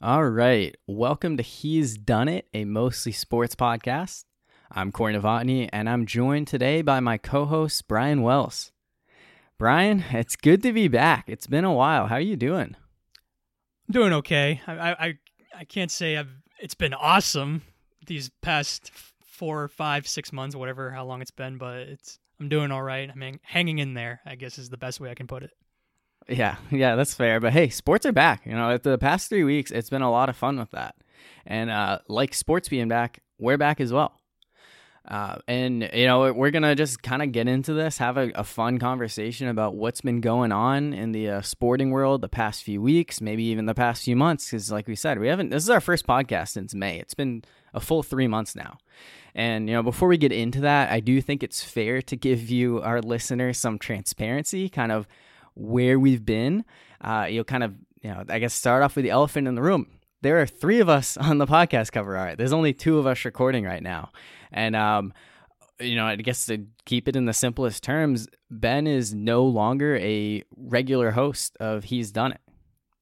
All right. Welcome to He's Done It, a mostly sports podcast. I'm Corey Novotny, and I'm joined today by my co host, Brian Wells. Brian, it's good to be back. It's been a while. How are you doing? I'm doing okay. I, I, I can't say I've, it's been awesome these past four, five, six months, whatever, how long it's been, but it's, I'm doing all right. I mean, hanging in there, I guess is the best way I can put it. Yeah, yeah, that's fair. But hey, sports are back. You know, the past three weeks, it's been a lot of fun with that. And uh, like sports being back, we're back as well. Uh, and you know we're gonna just kind of get into this, have a, a, fun conversation about what's been going on in the uh, sporting world the past few weeks, maybe even the past few months. Because, like we said, we haven't. This is our first podcast since May. It's been a full three months now. And you know, before we get into that, I do think it's fair to give you our listeners some transparency, kind of where we've been. Uh, you'll kind of, you know, I guess start off with the elephant in the room. There are three of us on the podcast cover art. There's only two of us recording right now. And, um, you know, I guess to keep it in the simplest terms, Ben is no longer a regular host of He's Done It.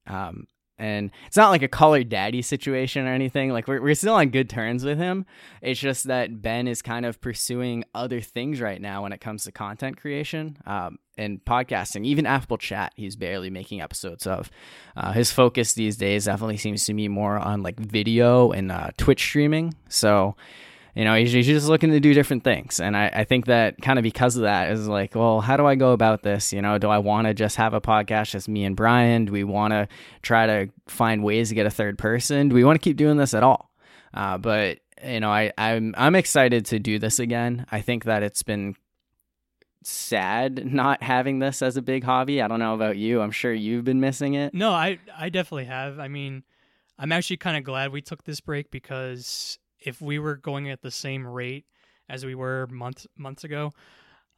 Um, and it's not like a call daddy situation or anything. Like we're, we're still on good terms with him. It's just that Ben is kind of pursuing other things right now when it comes to content creation um, and podcasting. Even Apple Chat, he's barely making episodes of. Uh, his focus these days definitely seems to be more on like video and uh, Twitch streaming. So you know, he's, he's just looking to do different things. And I, I think that kind of because of that is like, well, how do I go about this? You know, do I want to just have a podcast just me and Brian? Do we want to try to find ways to get a third person? Do we want to keep doing this at all? Uh, but you know, I, I'm I'm excited to do this again. I think that it's been sad not having this as a big hobby. I don't know about you. I'm sure you've been missing it. No, I I definitely have. I mean, I'm actually kind of glad we took this break because if we were going at the same rate as we were months months ago,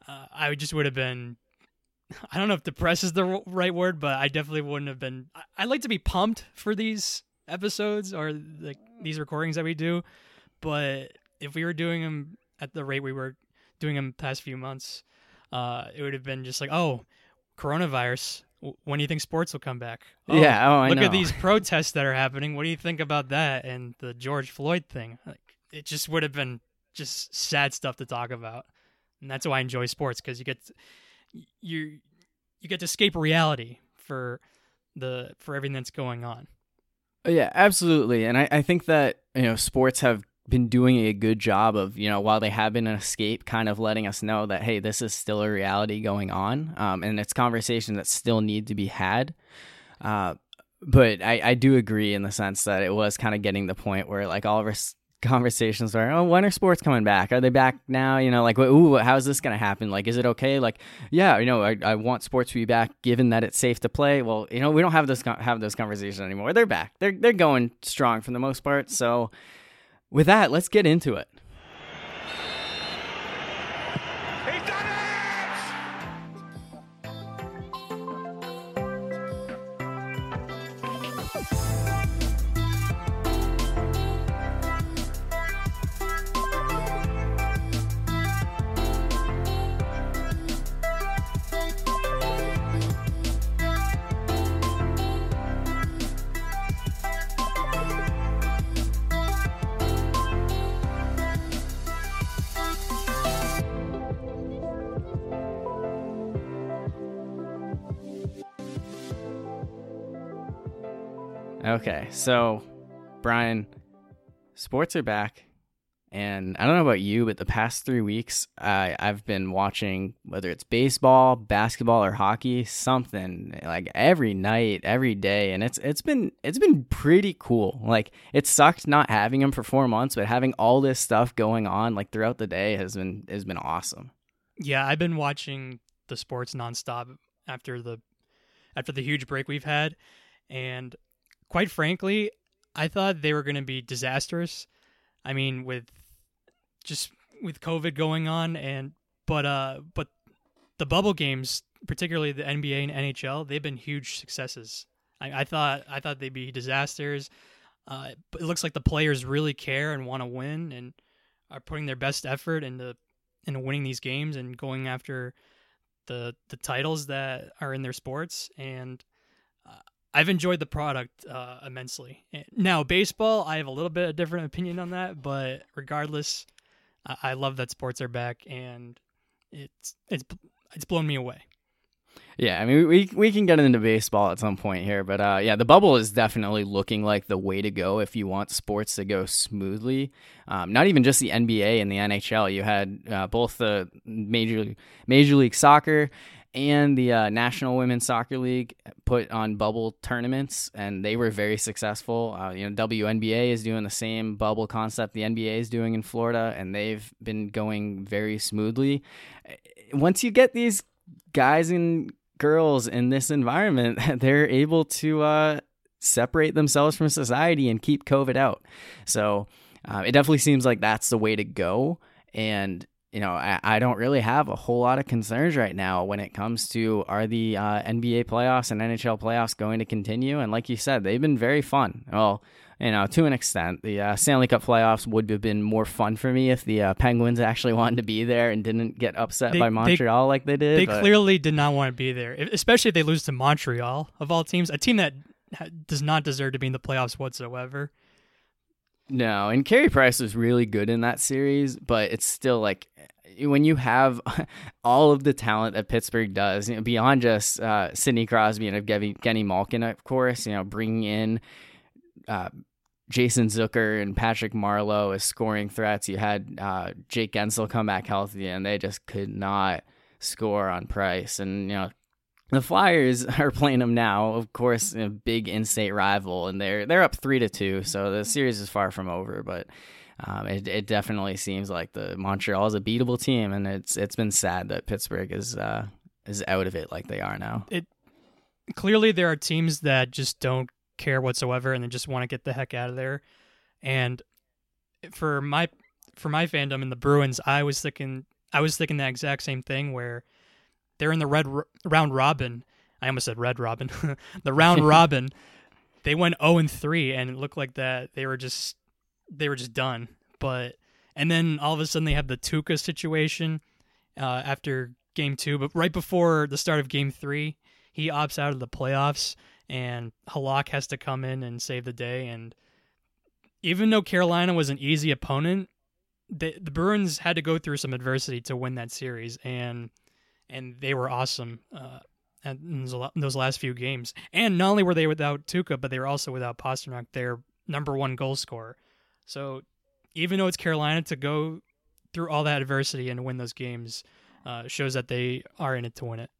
uh, I just would have been. I don't know if depressed is the right word, but I definitely wouldn't have been. I, I like to be pumped for these episodes or like these recordings that we do, but if we were doing them at the rate we were doing them past few months, uh, it would have been just like, oh, coronavirus. When do you think sports will come back? Oh, yeah, oh, I look know. at these protests that are happening. What do you think about that and the George Floyd thing? Like, it just would have been just sad stuff to talk about, and that's why I enjoy sports because you get to, you you get to escape reality for the for everything that's going on. Yeah, absolutely, and I, I think that you know sports have been doing a good job of you know while they have been an escape kind of letting us know that hey this is still a reality going on um, and it's conversations that still need to be had. Uh, but I, I do agree in the sense that it was kind of getting the point where like all of our conversations were oh when are sports coming back. Are they back now? You know like ooh how's this gonna happen? Like is it okay? Like yeah you know I, I want sports to be back given that it's safe to play. Well you know we don't have this have those conversations anymore. They're back. They're, they're going strong for the most part. So with that, let's get into it. Okay, so Brian, sports are back, and I don't know about you, but the past three weeks, I I've been watching whether it's baseball, basketball, or hockey, something like every night, every day, and it's it's been it's been pretty cool. Like it sucked not having them for four months, but having all this stuff going on like throughout the day has been has been awesome. Yeah, I've been watching the sports nonstop after the after the huge break we've had, and quite frankly, I thought they were going to be disastrous. I mean, with just with COVID going on, and but uh, but the bubble games, particularly the NBA and NHL, they've been huge successes. I, I thought I thought they'd be disasters. Uh, it looks like the players really care and want to win and are putting their best effort into into winning these games and going after the the titles that are in their sports. And uh, I've enjoyed the product uh, immensely. Now, baseball, I have a little bit of different opinion on that, but regardless, I, I love that sports are back, and it's it's it's blown me away. Yeah, I mean we we can get into baseball at some point here, but uh, yeah, the bubble is definitely looking like the way to go if you want sports to go smoothly. Um, not even just the NBA and the NHL. You had uh, both the major Major League Soccer and the uh, National Women's Soccer League put on bubble tournaments, and they were very successful. Uh, you know, WNBA is doing the same bubble concept the NBA is doing in Florida, and they've been going very smoothly. Once you get these guys and girls in this environment, they're able to uh, separate themselves from society and keep COVID out. So uh, it definitely seems like that's the way to go. And you know, I, I, don't really have a whole lot of concerns right now when it comes to are the uh, NBA playoffs and NHL playoffs going to continue? And like you said, they've been very fun. Well, you know, to an extent, the uh, Stanley Cup playoffs would have been more fun for me if the uh, Penguins actually wanted to be there and didn't get upset they, by Montreal they, like they did. They but... clearly did not want to be there, especially if they lose to Montreal of all teams, a team that does not deserve to be in the playoffs whatsoever. No, and Carey Price was really good in that series, but it's still like when you have all of the talent that Pittsburgh does, you know, beyond just uh, Sidney Crosby and Evgeny Malkin, of course, you know, bringing in uh, Jason Zucker and Patrick Marleau as scoring threats. You had uh, Jake Guentzel come back healthy, and they just could not score on Price. And you know, the Flyers are playing them now. Of course, a big in-state rival, and they're they're up three to two, so the series is far from over. But um, it it definitely seems like the Montreal is a beatable team, and it's it's been sad that Pittsburgh is uh, is out of it like they are now. It clearly there are teams that just don't care whatsoever, and they just want to get the heck out of there. And for my for my fandom in the Bruins, I was thinking I was thinking the exact same thing where they're in the red round robin. I almost said red robin. the round robin. They went 0 and 3 and it looked like that they were just they were just done. But and then all of a sudden they have the Tuukka situation uh, after game 2, but right before the start of game 3, he opts out of the playoffs and Halak has to come in and save the day and even though Carolina was an easy opponent, the, the Bruins had to go through some adversity to win that series and and they were awesome uh, in those last few games. And not only were they without Tuukka, but they were also without Pastrnak, their number one goal scorer. So even though it's Carolina to go through all that adversity and win those games, uh, shows that they are in it to win it.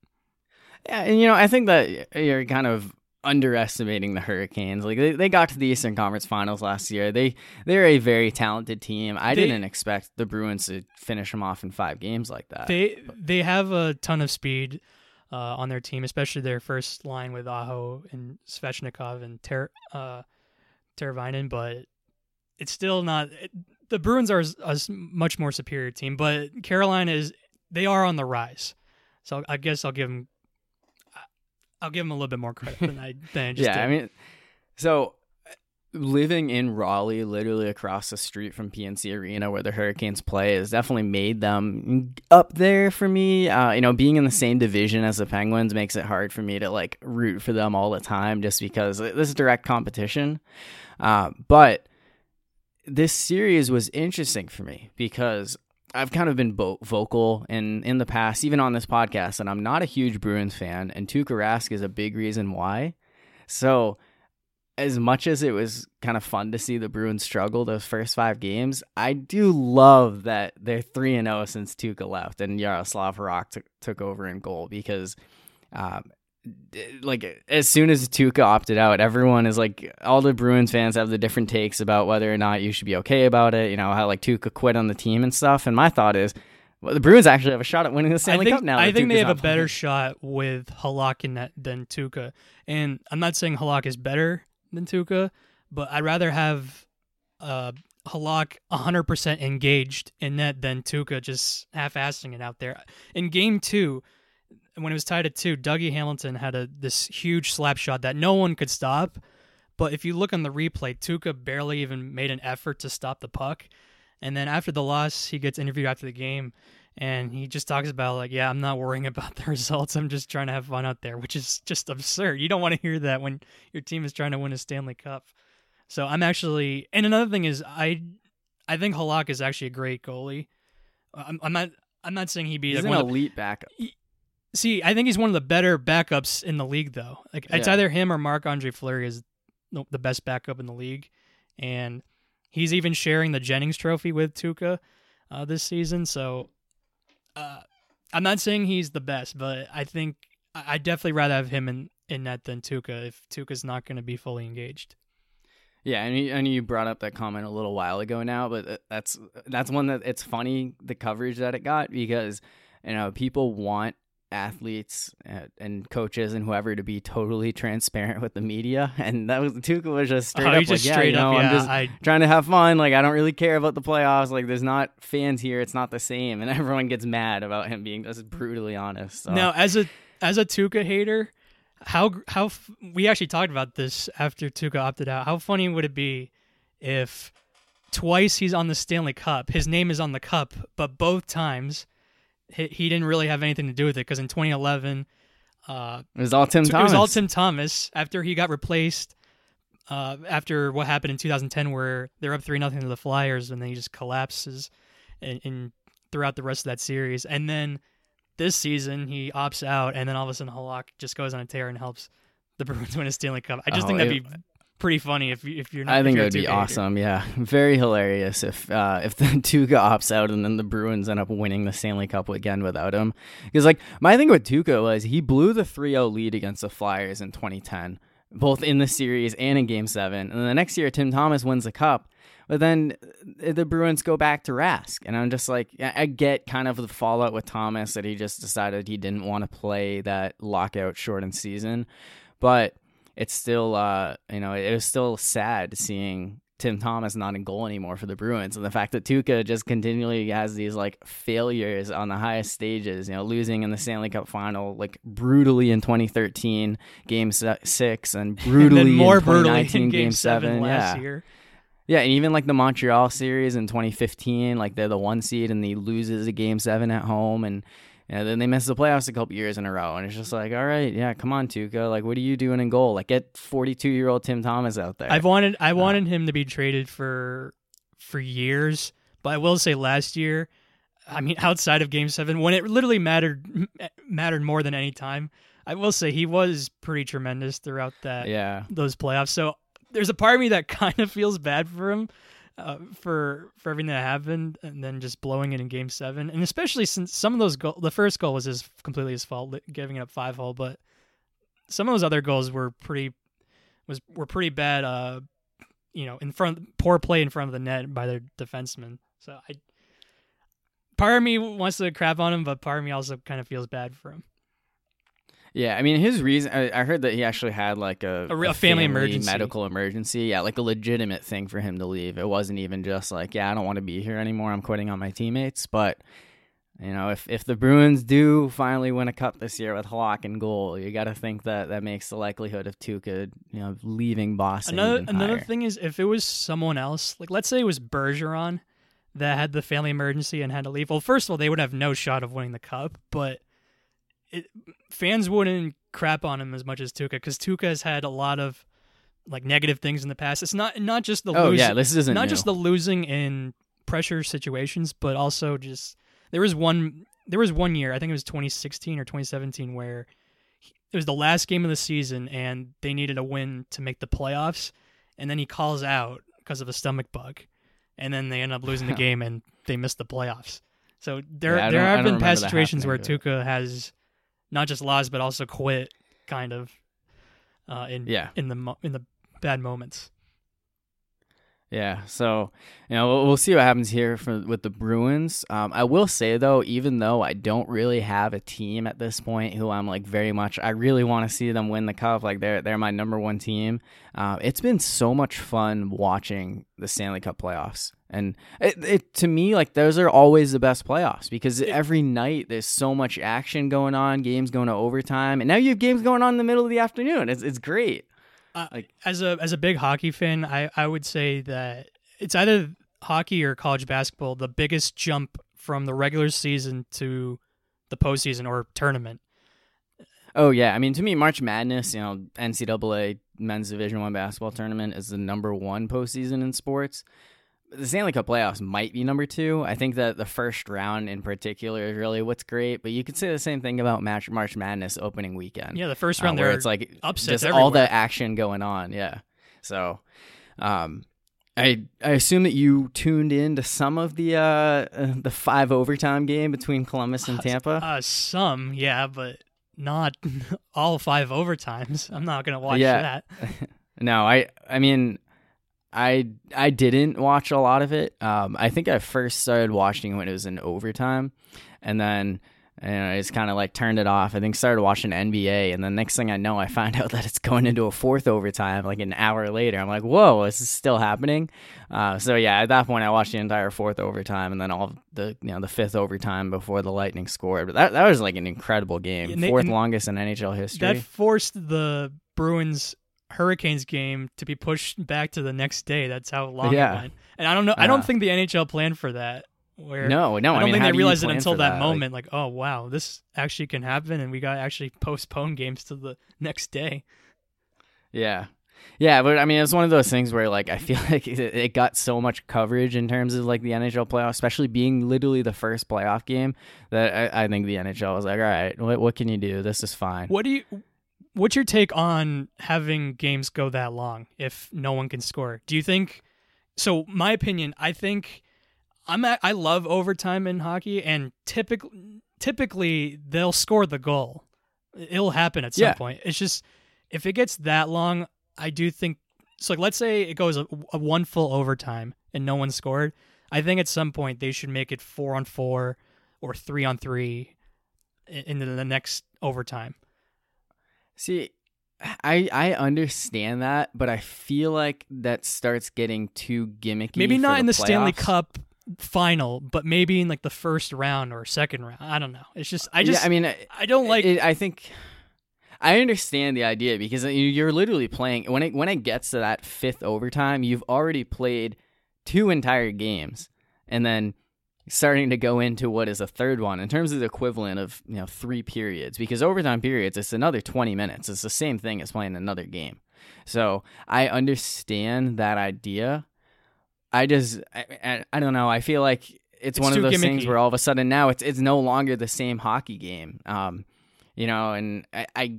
Yeah, and you know I think that you're kind of underestimating the Hurricanes. Like they, they got to the Eastern Conference Finals last year. They they're a very talented team. I they, didn't expect the Bruins to finish them off in five games like that. They they have a ton of speed uh, on their team, especially their first line with Aho and Svechnikov and Ter uh, Teravainen, but it's still not. It, the Bruins are a, a much more superior team, but Carolina is they are on the rise. So I guess I'll give them I'll give him a little bit more credit than I than I just yeah, did. I mean, so living in Raleigh, literally across the street from PNC Arena where the Hurricanes play, has definitely made them up there for me. Uh, you know, being in the same division as the Penguins makes it hard for me to like root for them all the time, just because this is direct competition. Uh, but this series was interesting for me because I've kind of been bo- vocal in in the past, even on this podcast, and I'm not a huge Bruins fan, and Tuukka Rask is a big reason why. So, as much as it was kind of fun to see the Bruins struggle those first five games, I do love that they're three and zero oh since Tuukka left and Yaroslav Halak t- took over in goal because um, like as soon as Tuukka opted out, everyone is like all the Bruins fans have the different takes about whether or not you should be okay about it. You know how like Tuukka quit on the team and stuff. And my thought is, well, the Bruins actually have a shot at winning the Stanley think, Cup now. I think they have a better shot with Halak in that than Tuukka. And I'm not saying Halak is better than Tuukka, but I'd rather have uh, Halak 100% engaged in net than Tuukka just half-assing it out there. In game two when it was tied at two, Dougie Hamilton had a this huge slap shot that no one could stop. But if you look on the replay, Tuukka barely even made an effort to stop the puck. And then after the loss, he gets interviewed after the game, and he just talks about like, yeah, I'm not worrying about the results. I'm just trying to have fun out there, which is just absurd. You don't want to hear that when your team is trying to win a Stanley Cup. So I'm actually, and another thing is, I, I think Halak is actually a great goalie. I'm, I'm not, I'm not saying he'd be He's like an one of the, elite backup. See, I think he's one of the better backups in the league, though. Like it's Yeah. either him or Marc Andre Fleury is the best backup in the league, and he's even sharing the Jennings Trophy with Tuukka uh, this season. So, uh, I'm not saying he's the best, but I think I I'd definitely rather have him in in net than Tuukka if Tuukka's not going to be fully engaged. Yeah, and you, and you brought up that comment a little while ago now, but that's that's one that it's funny the coverage that it got because you know people want athletes uh, and coaches and whoever to be totally transparent with the media, and that was Tuukka was just straight oh, up like, just yeah, straight you know, up, yeah. I'm just I trying to have fun. Like I don't really care about the playoffs. Like there's not fans here. It's not the same, and everyone gets mad about him being just brutally honest. So. Now, as a as a Tuukka hater, how how f- we actually talked about this after Tuukka opted out. How funny would it be if twice he's on the Stanley Cup, his name is on the cup, but both times he, he didn't really have anything to do with it because in 2011, uh, it was all Tim it Thomas. was all Tim Thomas after he got replaced. Uh, after what happened in 2010, where they're up three nothing to the Flyers, and then he just collapses, in, in throughout the rest of that series, and then this season he opts out, and then all of a sudden Halak just goes on a tear and helps the Bruins win a Stanley Cup. I just Oh, think that'd it- be pretty funny if if you're not. I think it would be awesome. Yeah, very hilarious if uh, if the Tuukka opts out and then the Bruins end up winning the Stanley Cup again without him. Because like my thing with Tuukka was he blew the 3-0 lead against the Flyers in 2010, both in the series and in Game Seven. And the next year, Tim Thomas wins the Cup. But then uh, the Bruins go back to Rask, and I'm just like, I I get kind of the fallout with Thomas that he just decided he didn't want to play that lockout shortened season, but it's still uh you know it was still sad seeing Tim Thomas not in goal anymore for the Bruins and the fact that Tuukka just continually has these like failures on the highest stages you know losing in the Stanley Cup final like brutally in 2013 game 6 and And brutally then more in brutally 2019 in game, Game 7 Seven last yeah year. yeah and even like the Montreal series in 2015 like they're the one seed and he loses a game 7 at home and know, then they miss the playoffs a couple years in a row, and it's just like, all right, yeah, come on, Tuukka. Like, what are you doing in goal? Like, get forty-two-year-old Tim Thomas out there. I've wanted I wanted him to be traded for for years, but I will say last year, I mean outside of game 7 when it literally mattered mattered more than any time, I will say he was pretty tremendous throughout that yeah, those playoffs. So there's a part of me that kind of feels bad for him uh, for for everything that happened and then just blowing it in game 7. And especially since some of those goal the first goal was his completely his fault giving it up 5 hole, but some of those other goals were pretty was were pretty bad uh you know in front poor play in front of the net by their defenseman so i part of me wants to crap on him but part of me also kind of feels bad for him yeah. I mean, his reason. I, I heard that he actually had like a, A real family emergency. medical emergency. Yeah, like a legitimate thing for him to leave. It wasn't even just like, yeah, I don't want to be here anymore. I'm quitting on my teammates. But you know, if if the Bruins do finally win a cup this year with Halak in goal, you got to think that that makes the likelihood of Tuukka, you know, leaving Boston. another another higher. thing is if it was someone else like let's say it was bergeron that had the family emergency and had to leave well first of all they would have no shot of winning the cup but it, fans wouldn't crap on him as much as Tuukka because Tuukka has had a lot of like negative things in the past. It's not not just the Oh losing, yeah, this isn't not new. just the losing in pressure situations, but also just there was one there was one year I think it was 2016 or 2017 where he- it was the last game of the season and they needed a win to make the playoffs, and then he calls out because of a stomach bug, and then they end up losing the game and they miss the playoffs. So there Yeah, there have been past situations where Tuukka has not just lies but also quit, kind of, uh, in Yeah. in the in the bad moments. Yeah, so you know we'll, we'll see what happens here for with the Bruins. Um, I will say though, even though I don't really have a team at this point who I'm like very much, I really want to see them win the cup. Like they're they're my number one team. Uh, it's been so much fun watching the Stanley Cup playoffs, and it, it to me like those are always the best playoffs because every night there's so much action going on, games going to overtime, and now you have games going on in the middle of the afternoon. It's it's great. Uh, Like- as a as a big hockey fan, I I would say that it's either hockey or college basketball. The biggest jump from the regular season to the postseason or tournament. Oh yeah, I mean to me, March Madness, you know, NCAA Men's Division One basketball tournament is the number one postseason in sports. The Stanley Cup playoffs might be number two. I think that the first round in particular is really what's great, but you could say the same thing about March March Madness opening weekend. Yeah, the first round uh, where there it's like upsets just all everywhere. the action going on. Yeah, so um, I I assume that you tuned in to some of the uh, uh the five overtime game between Columbus and Tampa. Uh, some, yeah, but not all five overtimes. I'm not gonna watch Yeah. that. No, I I mean I I didn't watch a lot of it. Um I think I first started watching when it was in overtime and then you know, I just kind of like turned it off. I think started watching NBA, and the next thing I know, I find out that it's going into a fourth overtime, like an hour later. I'm like, "Whoa, this is still happening!" Uh, so yeah, at that point, I watched the entire fourth overtime, and then all the you know the fifth overtime before the Lightning scored. But that that was like an incredible game, And they- fourth and longest in NHL history. That forced the Bruins Hurricanes game to be pushed back to the next day. That's how long Yeah. it went. And I don't know. I Uh-huh. don't think the NHL planned for that. Where no, no, I don't mean, think they realized it until for that, moment. Like, oh wow, this actually can happen, and we got to actually postpone games to the next day. Yeah. Yeah, but I mean, it's one of those things where, like, I feel like it, it got so much coverage in terms of like the NHL playoff, especially being literally the first playoff game. That I, I think the NHL was like, all right, what, what can you do? This is fine. What do you? What's your take on having games go that long if no one can score? Do you think? So, my opinion, I think I'm. At, I love overtime in hockey, and typically, typically they'll score the goal. It'll happen at some Yeah. point. It's just if it gets that long, I do think. So, like, let's say it goes a, a one full overtime and no one scored. I think at some point they should make it four on four or three on three into the next overtime. See, I I understand that, but I feel like that starts getting too gimmicky. Maybe not in the Stanley. Cup final, but maybe in like the first round or second round. I don't know. It's just I just yeah, I mean, uh, I don't like it, I think I understand the idea because uh, you're literally playing when it when it gets to that fifth overtime, you've already played two entire games, and then starting to go into what is a third one in terms of the equivalent of you know three periods because overtime periods it's another 20 minutes. It's the same thing as playing another game. So i understand that idea. I just i, I, I don't know. I feel like it's, It's one of those things where all of a sudden now it's it's no longer the same hockey game. Um you know and i i,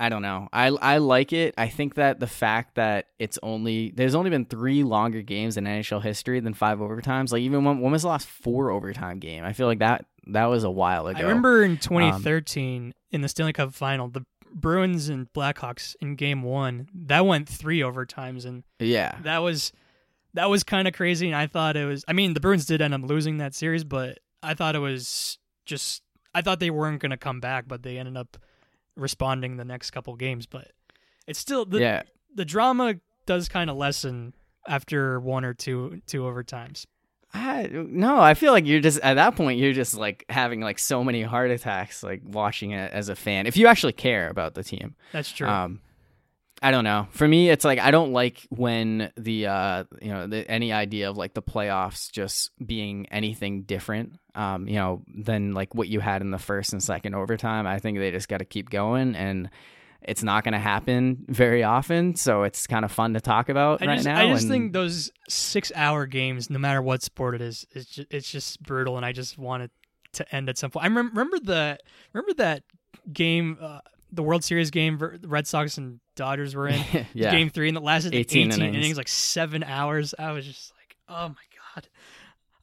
I don't know. I, I like it. I think that the fact that it's only there's only been three longer games in nhl history than five overtimes. Like even when, when was the last four overtime game? I feel like that that was a while ago. I remember Um, in 2013 in the Stanley Cup final, the Bruins and Blackhawks in game 1, that went 3 overtimes and yeah. that was that was kind of crazy and I thought it was I mean, the Bruins did end up losing that series, but I thought it was just I thought they weren't going to come back, but they ended up responding the next couple games, but it's still the yeah the drama does kind of lessen after one or two two overtimes. I, no, I feel like you're just at that point you're just like having like so many heart attacks like watching it as a fan. If you actually care about the team. That's true. Um I don't know. For me it's like I don't like when the uh you know the, any idea of like the playoffs just being anything different um you know than like what you had in the first and second overtime. I think they just got to keep going and it's not going to happen very often, so it's kind of fun to talk about I right just, now. I just and- think those six-hour games, no matter what sport it is, it's just, it's just brutal, and I just want it to end at some point. I remember, remember the remember that game, uh, the World Series game, the Red Sox and Dodgers were in yeah. game three, and it lasted like 18 18, innings. innings. like seven hours. I was just like, oh my god,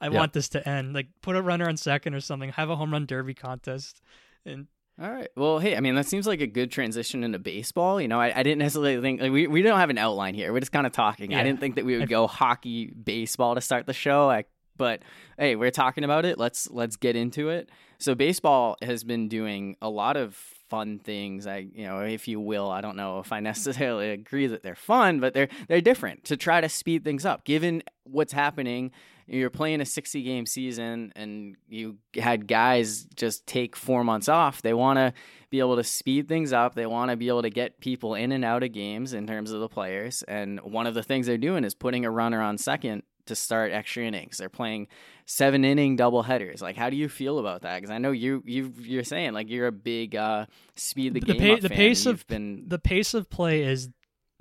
I Yep. want this to end. Like, put a runner on second or something. Have a home run derby contest, and All right. Well, hey, I mean, that seems like a good transition into baseball. You know, I, I didn't necessarily think like, we we don't have an outline here. We're just kind of talking. Yeah. I didn't think that we would go hockey, baseball to start the show. I, but hey, we're talking about it. Let's let's get into it. So baseball has been doing a lot of fun things. I, you know, if you will, I don't know if I necessarily agree that they're fun, but they're they're different to try to speed things up. Given what's happening, you're playing a 60 game season and you had guys just take four months off. They want to be able to speed things up. They want to be able to get people in and out of games in terms of the players. And one of the things they're doing is putting a runner on second to start extra innings. They're playing seven inning double headers. Like, how do you feel about that? Because I know you you you're saying like you're a big uh, speed the, The game pa- the pace of- been the pace of play is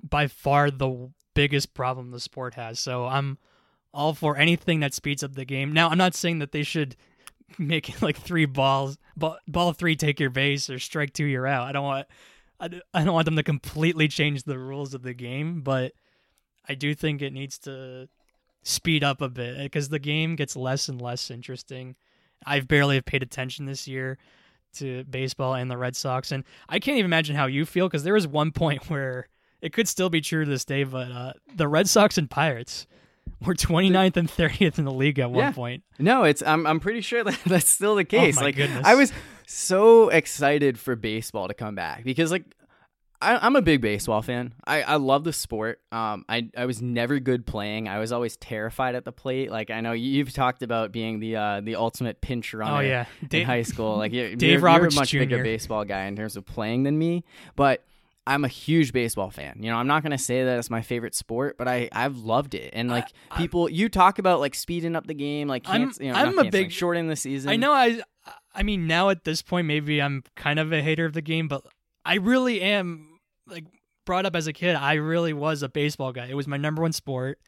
by far the biggest problem the sport has. So I'm all for anything that speeds up the game. Now, I'm not saying that they should make like three balls, ball, ball three, take your base, or strike two, you're out. I don't want, I don't want them to completely change the rules of the game, but I do think it needs to speed up a bit because the game gets less and less interesting. I've barely have paid attention this year to baseball and the Red Sox, and I can't even imagine how you feel because there was one point where it could still be true to this day, but uh, the Red Sox and Pirates were 29th and 30th in the league at one Yeah. point. No, it's I'm I'm pretty sure that that's still the case. Oh my like goodness. I was so excited for baseball to come back because like I, I'm a big baseball fan. I, I love the sport. Um, I I was never good playing. I was always terrified at the plate. Like I know you've talked about being the uh, the ultimate pinch runner. Oh yeah, in high school. Like you're, Dave you're, Roberts you're a much bigger baseball guy in terms of playing than me, but I'm a huge baseball fan. You know, I'm not gonna say that it's my favorite sport, but I I've loved it. And like I- people, you talk about like speeding up the game, like I'm- you know, I'm a big- shortening the season. I know I I mean now at this point maybe I'm kind of a hater of the game, but I really am like brought up as a kid. I really was a baseball guy. It was my number one sport,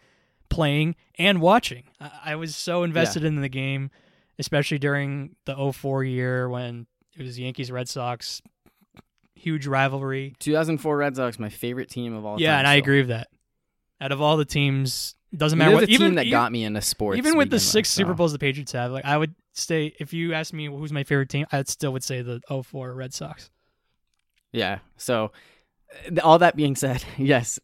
playing and watching. I, I was so invested in the game, especially during the 04 year when it was Yankees Red Sox, huge rivalry. 2004 Red Sox, my favorite team of all time. yeah, and I agree with that. Out of all the teams, doesn't matter what team even that even- got me into sports. even with the six Super so. Bowls the Patriots have, like I would stay. If you asked me who's my favorite team, I still would say the 04 Red Sox. Yeah. So, uh, all that being said, yes,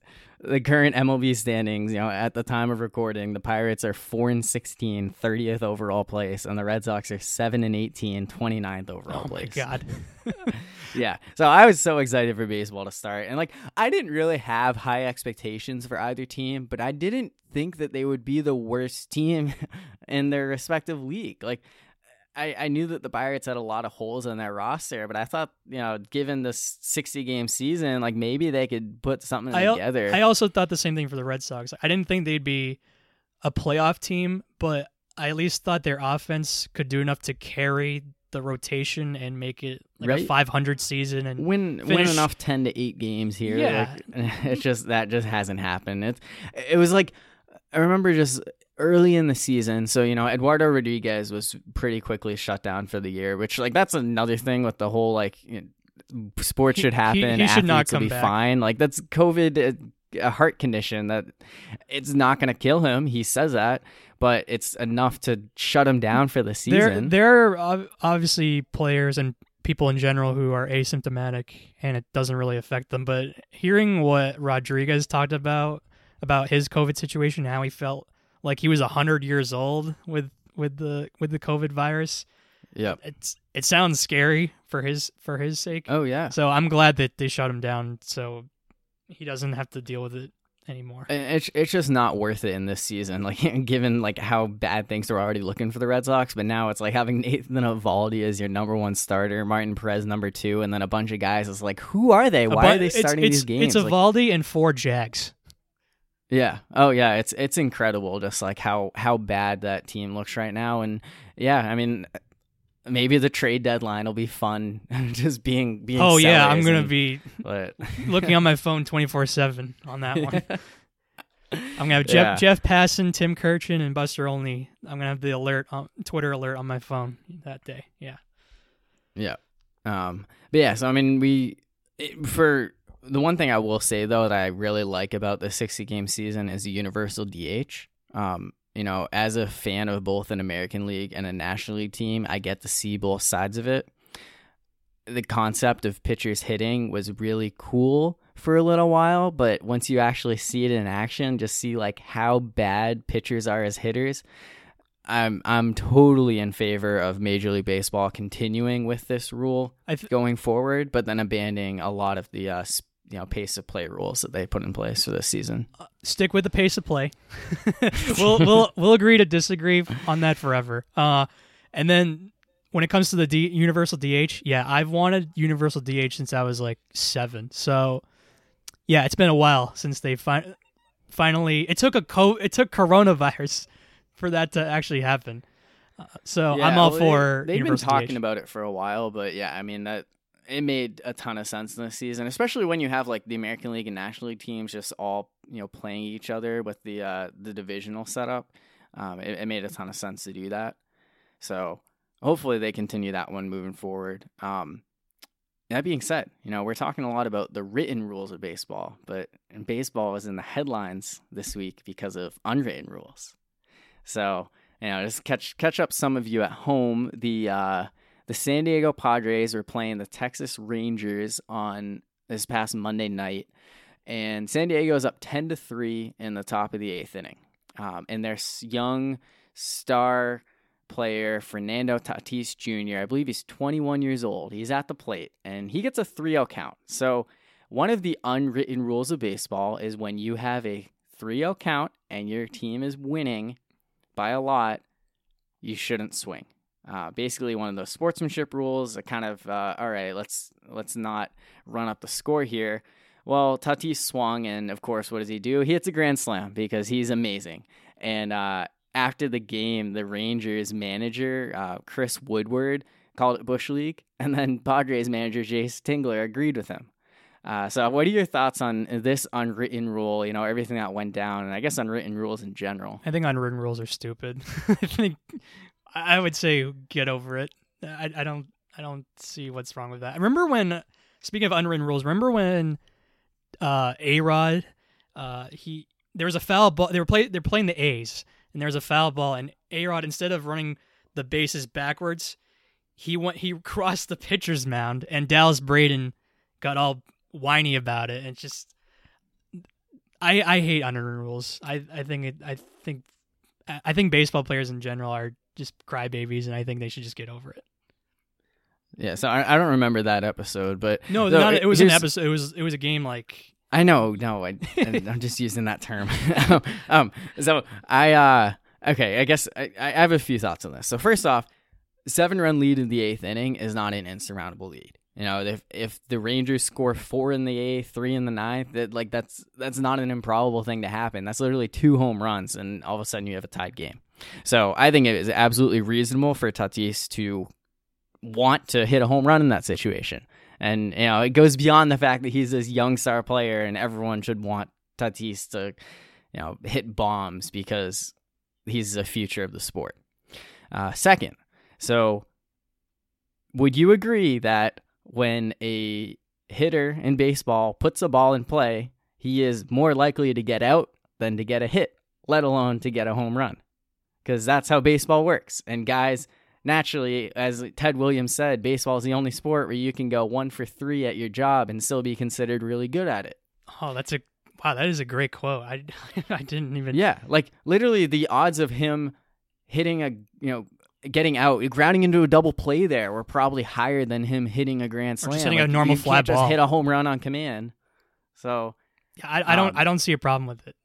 the current MLB standings, you know, at the time of recording, the Pirates are 4 and 16, 30th overall place, and the Red Sox are 7 and 18, 29th overall Oh my place. god! Yeah. So, I was so excited for baseball to start. And like I didn't really have high expectations for either team, but I didn't think that they would be the worst team in their respective league. Like I, I knew that the Pirates had a lot of holes in their roster, but I thought, you know, given this 60 game season, like maybe they could put something I together. I also thought the same thing for the Red Sox. I didn't think they'd be a playoff team, but I at least thought their offense could do enough to carry the rotation and make it like a 500 season. And win win enough 10 to 8 games here. Yeah. Like, it's just that just hasn't happened. It it was like I remember just early in the season. So, you know, Eduardo Rodriguez was pretty quickly shut down for the year, which like that's another thing with the whole like you know, sports He- should he- happen. he should not come be back. fine. Like that's COVID uh, a heart condition that it's not going to kill him. He says that, but it's enough to shut him down for the season. there are obviously players and people in general who are asymptomatic and it doesn't really affect them. But hearing what Rodriguez talked about about his COVID situation, how he felt like he was hundred years old with with the with the COVID virus, yep. it's it sounds scary for his for his sake. Oh yeah. So I'm glad that they shut him down so he doesn't have to deal with it anymore. It's it's just not worth it in this season, like given like how bad things are already looking for the Red Sox. But now it's like having Nathan Eovaldi as your number one starter, Martin Perez number two, and then a bunch of guys. is like, who are they? Why But are they starting it's, these games? It's Like, and four Jags. Yeah. Oh yeah. It's it's incredible, just like how how bad that team looks right now. And yeah, I mean, maybe the trade deadline will be fun, just being being. Oh yeah, I'm gonna be But looking on my phone 24 seven on that one. I'm gonna have Jeff Yeah. Jeff Passan, Tim Kurkjian, and Buster Olney. I'm gonna have the alert on Twitter alert on my phone that day. Yeah. Yeah. Um, but yeah, so I mean, we it- for the one thing I will say though that I really like about the 60 game season is the universal DH. Um, you know, as a fan of both an American League and a National League team, I get to see both sides of it. The concept of pitchers hitting was really cool for a little while, but once you actually see it in action, just see like how bad pitchers are as hitters, I'm I'm totally in favor of Major League Baseball continuing with this rule th- going forward, but then abandoning a lot of the uh, you know pace of play rules that they put in place for this season. stick with the pace of play. we'll we'll we'll agree to disagree on that forever. Uh, and then when it comes to the D- universal DH, yeah, I've wanted universal DH since I was like seven. So yeah, it's been a while since they fin- finally it took a co it took coronavirus for that to actually happen. Uh, so Yeah, I'm all well, for They, have been talking DH. about it for a while, but yeah, I mean that it made a ton of sense this season, especially when you have like the American League and National League teams just all you know playing each other with the uh, the divisional setup. Um, it, it made a ton of sense to do that. So hopefully they continue that one moving forward. Um, that being said, you know we're talking a lot about the written rules of baseball, but baseball is in the headlines this week because of unwritten rules. So you know, just catch catch up some of you at home. The uh, the San Diego Padres were playing the Texas Rangers on this past Monday night, and San Diego is up ten to three in the top of the eighth inning. Um, and their young star player Fernando Tatis Jr. I believe he's 21 years old. He's at the plate and he gets a 3-0 count. So one of the unwritten rules of baseball is when you have a 3-0 count and your team is winning by a lot, you shouldn't swing. Uh, basically, one of those sportsmanship rules. That kind of uh, all right. Let's let's not run up the score here. Well, Tatis swung, and of course, what does he do? He hits a grand slam because he's amazing. And uh, after the game, the Rangers manager uh, Chris Woodward called it bush league, and then Padres manager Jayce Tingler agreed with him. Uh, so, what are your thoughts on this unwritten rule? You know, everything that went down, and I guess unwritten rules in general. I think unwritten rules are stupid. I think I would say get over it. I, I don't I don't see what's wrong with that. I Remember when speaking of unwritten rules, remember when uh A Rod uh he there was a foul ball they were play they're playing the A's and there was a foul ball and A Rod instead of running the bases backwards, he went he crossed the pitcher's mound and Dallas Braden got all whiny about it and just I I hate unwritten rules. I I think it I think I think baseball players in general are just crybabies, and I think they should just get over it. Yeah, so I, I don't remember that episode, but No, So, not, it- it was an episode. It was it was a game like I know, no, I, I'm just using that term. um, so I, uh, okay, I guess I, I have a few thoughts on this. So first off, seven run lead in the eighth inning is not an insurmountable lead. You know, if if the Rangers score four in the eighth, three in the ninth, that like that's that's not an improbable thing to happen. That's literally two home runs, and all of a sudden you have a tied game. So I think it is absolutely reasonable for Tatis to want to hit a home run in that situation. And you know, it goes beyond the fact that he's this young star player and everyone should want Tatis to, you know, hit bombs because he's the future of the sport. Uh, second, so would you agree that when a hitter in baseball puts a ball in play, he is more likely to get out than to get a hit, let alone to get a home run? Because that's how baseball works. And guys, naturally, as Ted Williams said, baseball is the only sport where you can go one for three at your job and still be considered really good at it. oh that's a wow that is a great quote. I I didn't even Yeah, like literally the odds of him hitting a, you know, getting out, grounding into a double play there were probably higher than him hitting a grand Or slam. just hitting Like, a normal fly can't just ball. hit a home run on command. So I, I don't Um, I don't see a problem with it.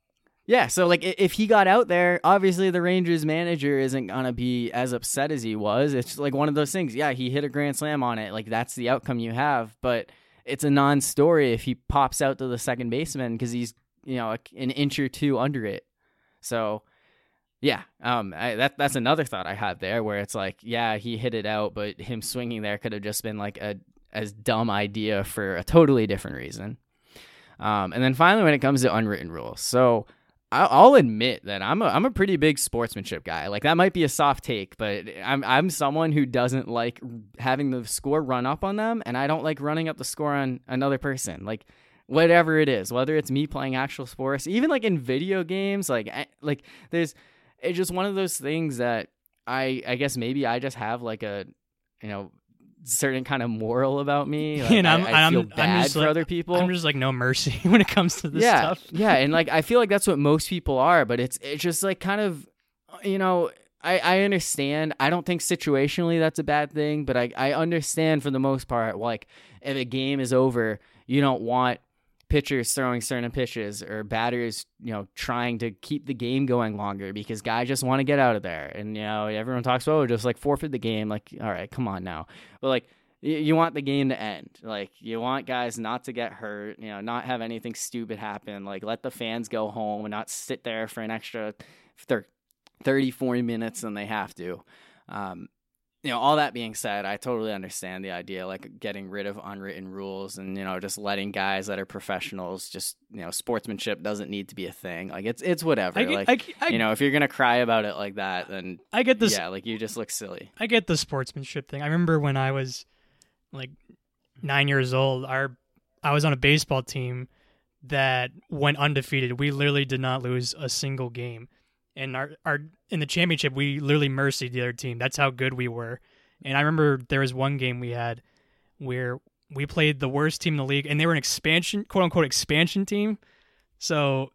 Yeah, so like if he got out there, obviously the Rangers manager isn't gonna be as upset as he was. It's like one of those things. Yeah, he hit a grand slam on it. Like that's the outcome you have, but it's a non-story if he pops out to the second baseman because he's you know an inch or two under it. So yeah, um, I, that that's another thought I had there where it's like, yeah, he hit it out, but him swinging there could have just been like a as dumb idea for a totally different reason. Um, and then finally, when it comes to unwritten rules, so I'll admit that I'm a I'm a pretty big sportsmanship guy. Like that might be a soft take, but I'm I'm someone who doesn't like having the score run up on them, and I don't like running up the score on another person. Like whatever it is, whether it's me playing actual sports, even like in video games, like I, like there's it's just one of those things that I I guess maybe I just have like a you know certain kind of moral about me. Like, And I'm- I, I I'm- feel I'm bad just for like- other people I'm just like no mercy when it comes to this yeah, stuff. yeah, and like I feel like that's what most people are, but it's it's just like kind of, you know, I I understand. I don't think situationally that's a bad thing, but I I understand for the most part. Like if a game is over, you don't want pitchers throwing certain pitches or batters, you know, trying to keep the game going longer because guys just want to get out of there. And you know, everyone talks about oh, just like forfeit the game. Like, all right, come on now. But like you, you want the game to end. Like you want guys not to get hurt, you know, not have anything stupid happen. Like let the fans go home and not sit there for an extra 30, 40 minutes than they have to. Um, you know, all that being said, I totally understand the idea, like getting rid of unwritten rules and you know just letting guys that are professionals, just you know, sportsmanship doesn't need to be a thing. Like it's it's whatever. I get, like I, I, you know, if you're gonna cry about it like that, then I get this. yeah, like you just look silly. I get the sportsmanship thing. I remember when I was like nine years old, our I was on a baseball team that went undefeated. We literally did not lose a single game. And our, our in the championship we literally mercied the other team. That's how good we were. And I remember there was one game we had where we played the worst team in the league and they were an expansion quote unquote expansion team. So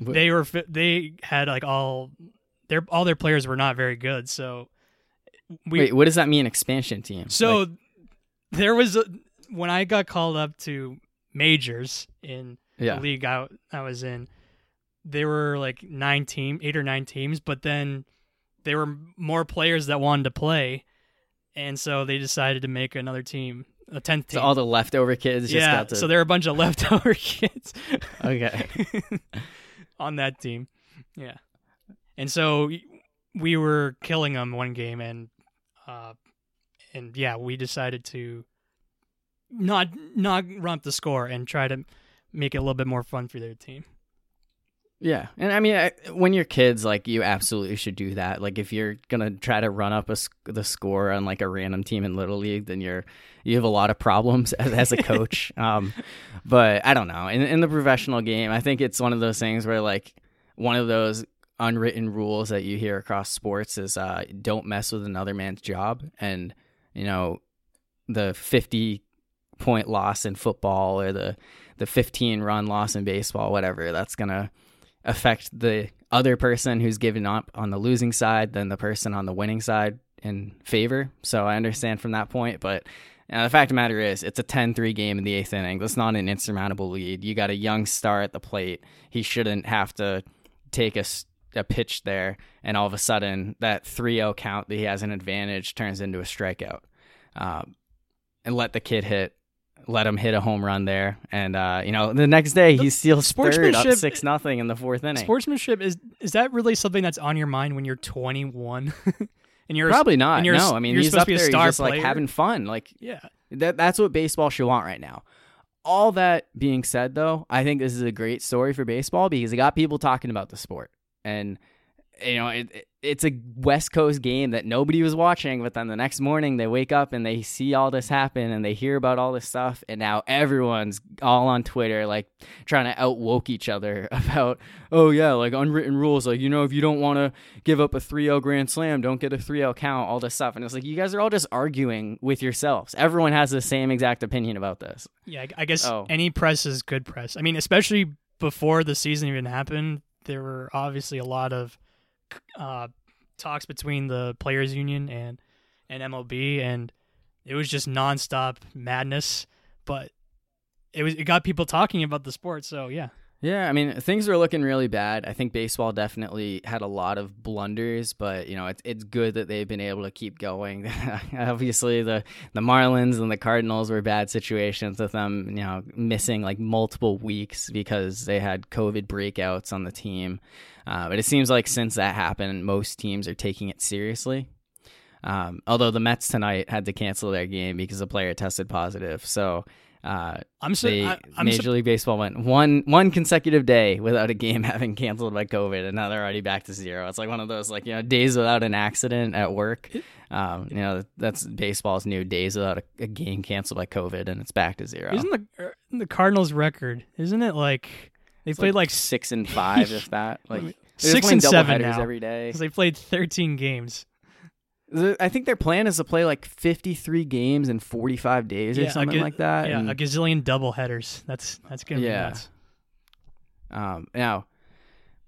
Wh- they were they had like all their all their players were not very good. So we Wait, what does that mean? Expansion team? so Like, there was a, when I got called up to majors in yeah, the league I, I was in, there were like nine team, eight or nine teams, but then there were more players that wanted to play, and so they decided to make another team, a tenth so team. all the leftover kids just yeah, got to. so there are a bunch of leftover kids okay, on that team. Yeah, and so we were killing them one game, and uh, and yeah, we decided to not not run up the score and try to make it a little bit more fun for their team. Yeah, and I mean, I, when you're kids, like you absolutely should do that. Like if you're gonna try to run up a, the score on like a random team in little league, then you're you have a lot of problems as, as a coach. um, but I don't know. In in the professional game, I think it's one of those things where like one of those unwritten rules that you hear across sports is uh, don't mess with another man's job, and you know the 50 point loss in football or the the 15 run loss in baseball, whatever. That's gonna affect the other person who's given up on the losing side than the person on the winning side in favor. So I understand from that point, but uh, the fact of the matter is, it's a 10-3 game in the eighth inning. That's not an insurmountable lead. You got a young star at the plate. He shouldn't have to take a, a pitch there, and all of a sudden that 3-0 count that he has an advantage turns into a strikeout. Um, and let the kid hit. Let him hit a home run there, and uh, you know the next day he steals third up sportsmanship- six nothing in the fourth inning. Sportsmanship is is that really something that's on your mind when you're 21 and you're Probably not. you're No, I mean you're he's up to be a there. He's just like having fun. Like yeah that. That's what baseball should want right now. All that being said, though, I think this is a great story for baseball because it got people talking about the sport, and you know it, it- it's a West Coast game that nobody was watching. But then the next morning they wake up and they see all this happen and they hear about all this stuff, and now everyone's all on Twitter like trying to outwoke each other about oh yeah like unwritten rules like you know if you don't want to give up a 3-0 grand slam don't get a 3-0 count all this stuff and it's like you guys are all just arguing with yourselves everyone has the same exact opinion about this yeah I- I guess Oh. any press is good press. I mean, especially before the season even happened, there were obviously a lot of uh, talks between the players union and and MLB, and it was just nonstop madness. But it was it got people talking about the sport. So yeah, yeah i mean things are looking really bad i think baseball definitely had a lot of blunders but you know it's, it's good that they've been able to keep going obviously the the marlins and the cardinals were bad situations with them you know missing like multiple weeks because they had covid breakouts on the team uh, but it seems like since that happened most teams are taking it seriously um, although the mets tonight had to cancel their game because a player tested positive so uh, I'm so they, I, I'm Major so, League Baseball went one one consecutive day without a game having canceled by COVID, and now they're already back to zero. It's like one of those like you know days without an accident at work. Um, you know that's baseball's new days without a, a game canceled by COVID, and it's back to zero. isn't the er, the Cardinals record? Isn't it like they It's played like, six and five, if that. Like six and seven doubleheaders now? every day. 'cause they played 13 games. I think their plan is to play like fifty-three games in forty-five days or Yeah, something ga- like that. Yeah, and- a gazillion double headers. That's that's gonna be Yeah. nuts. Um, now,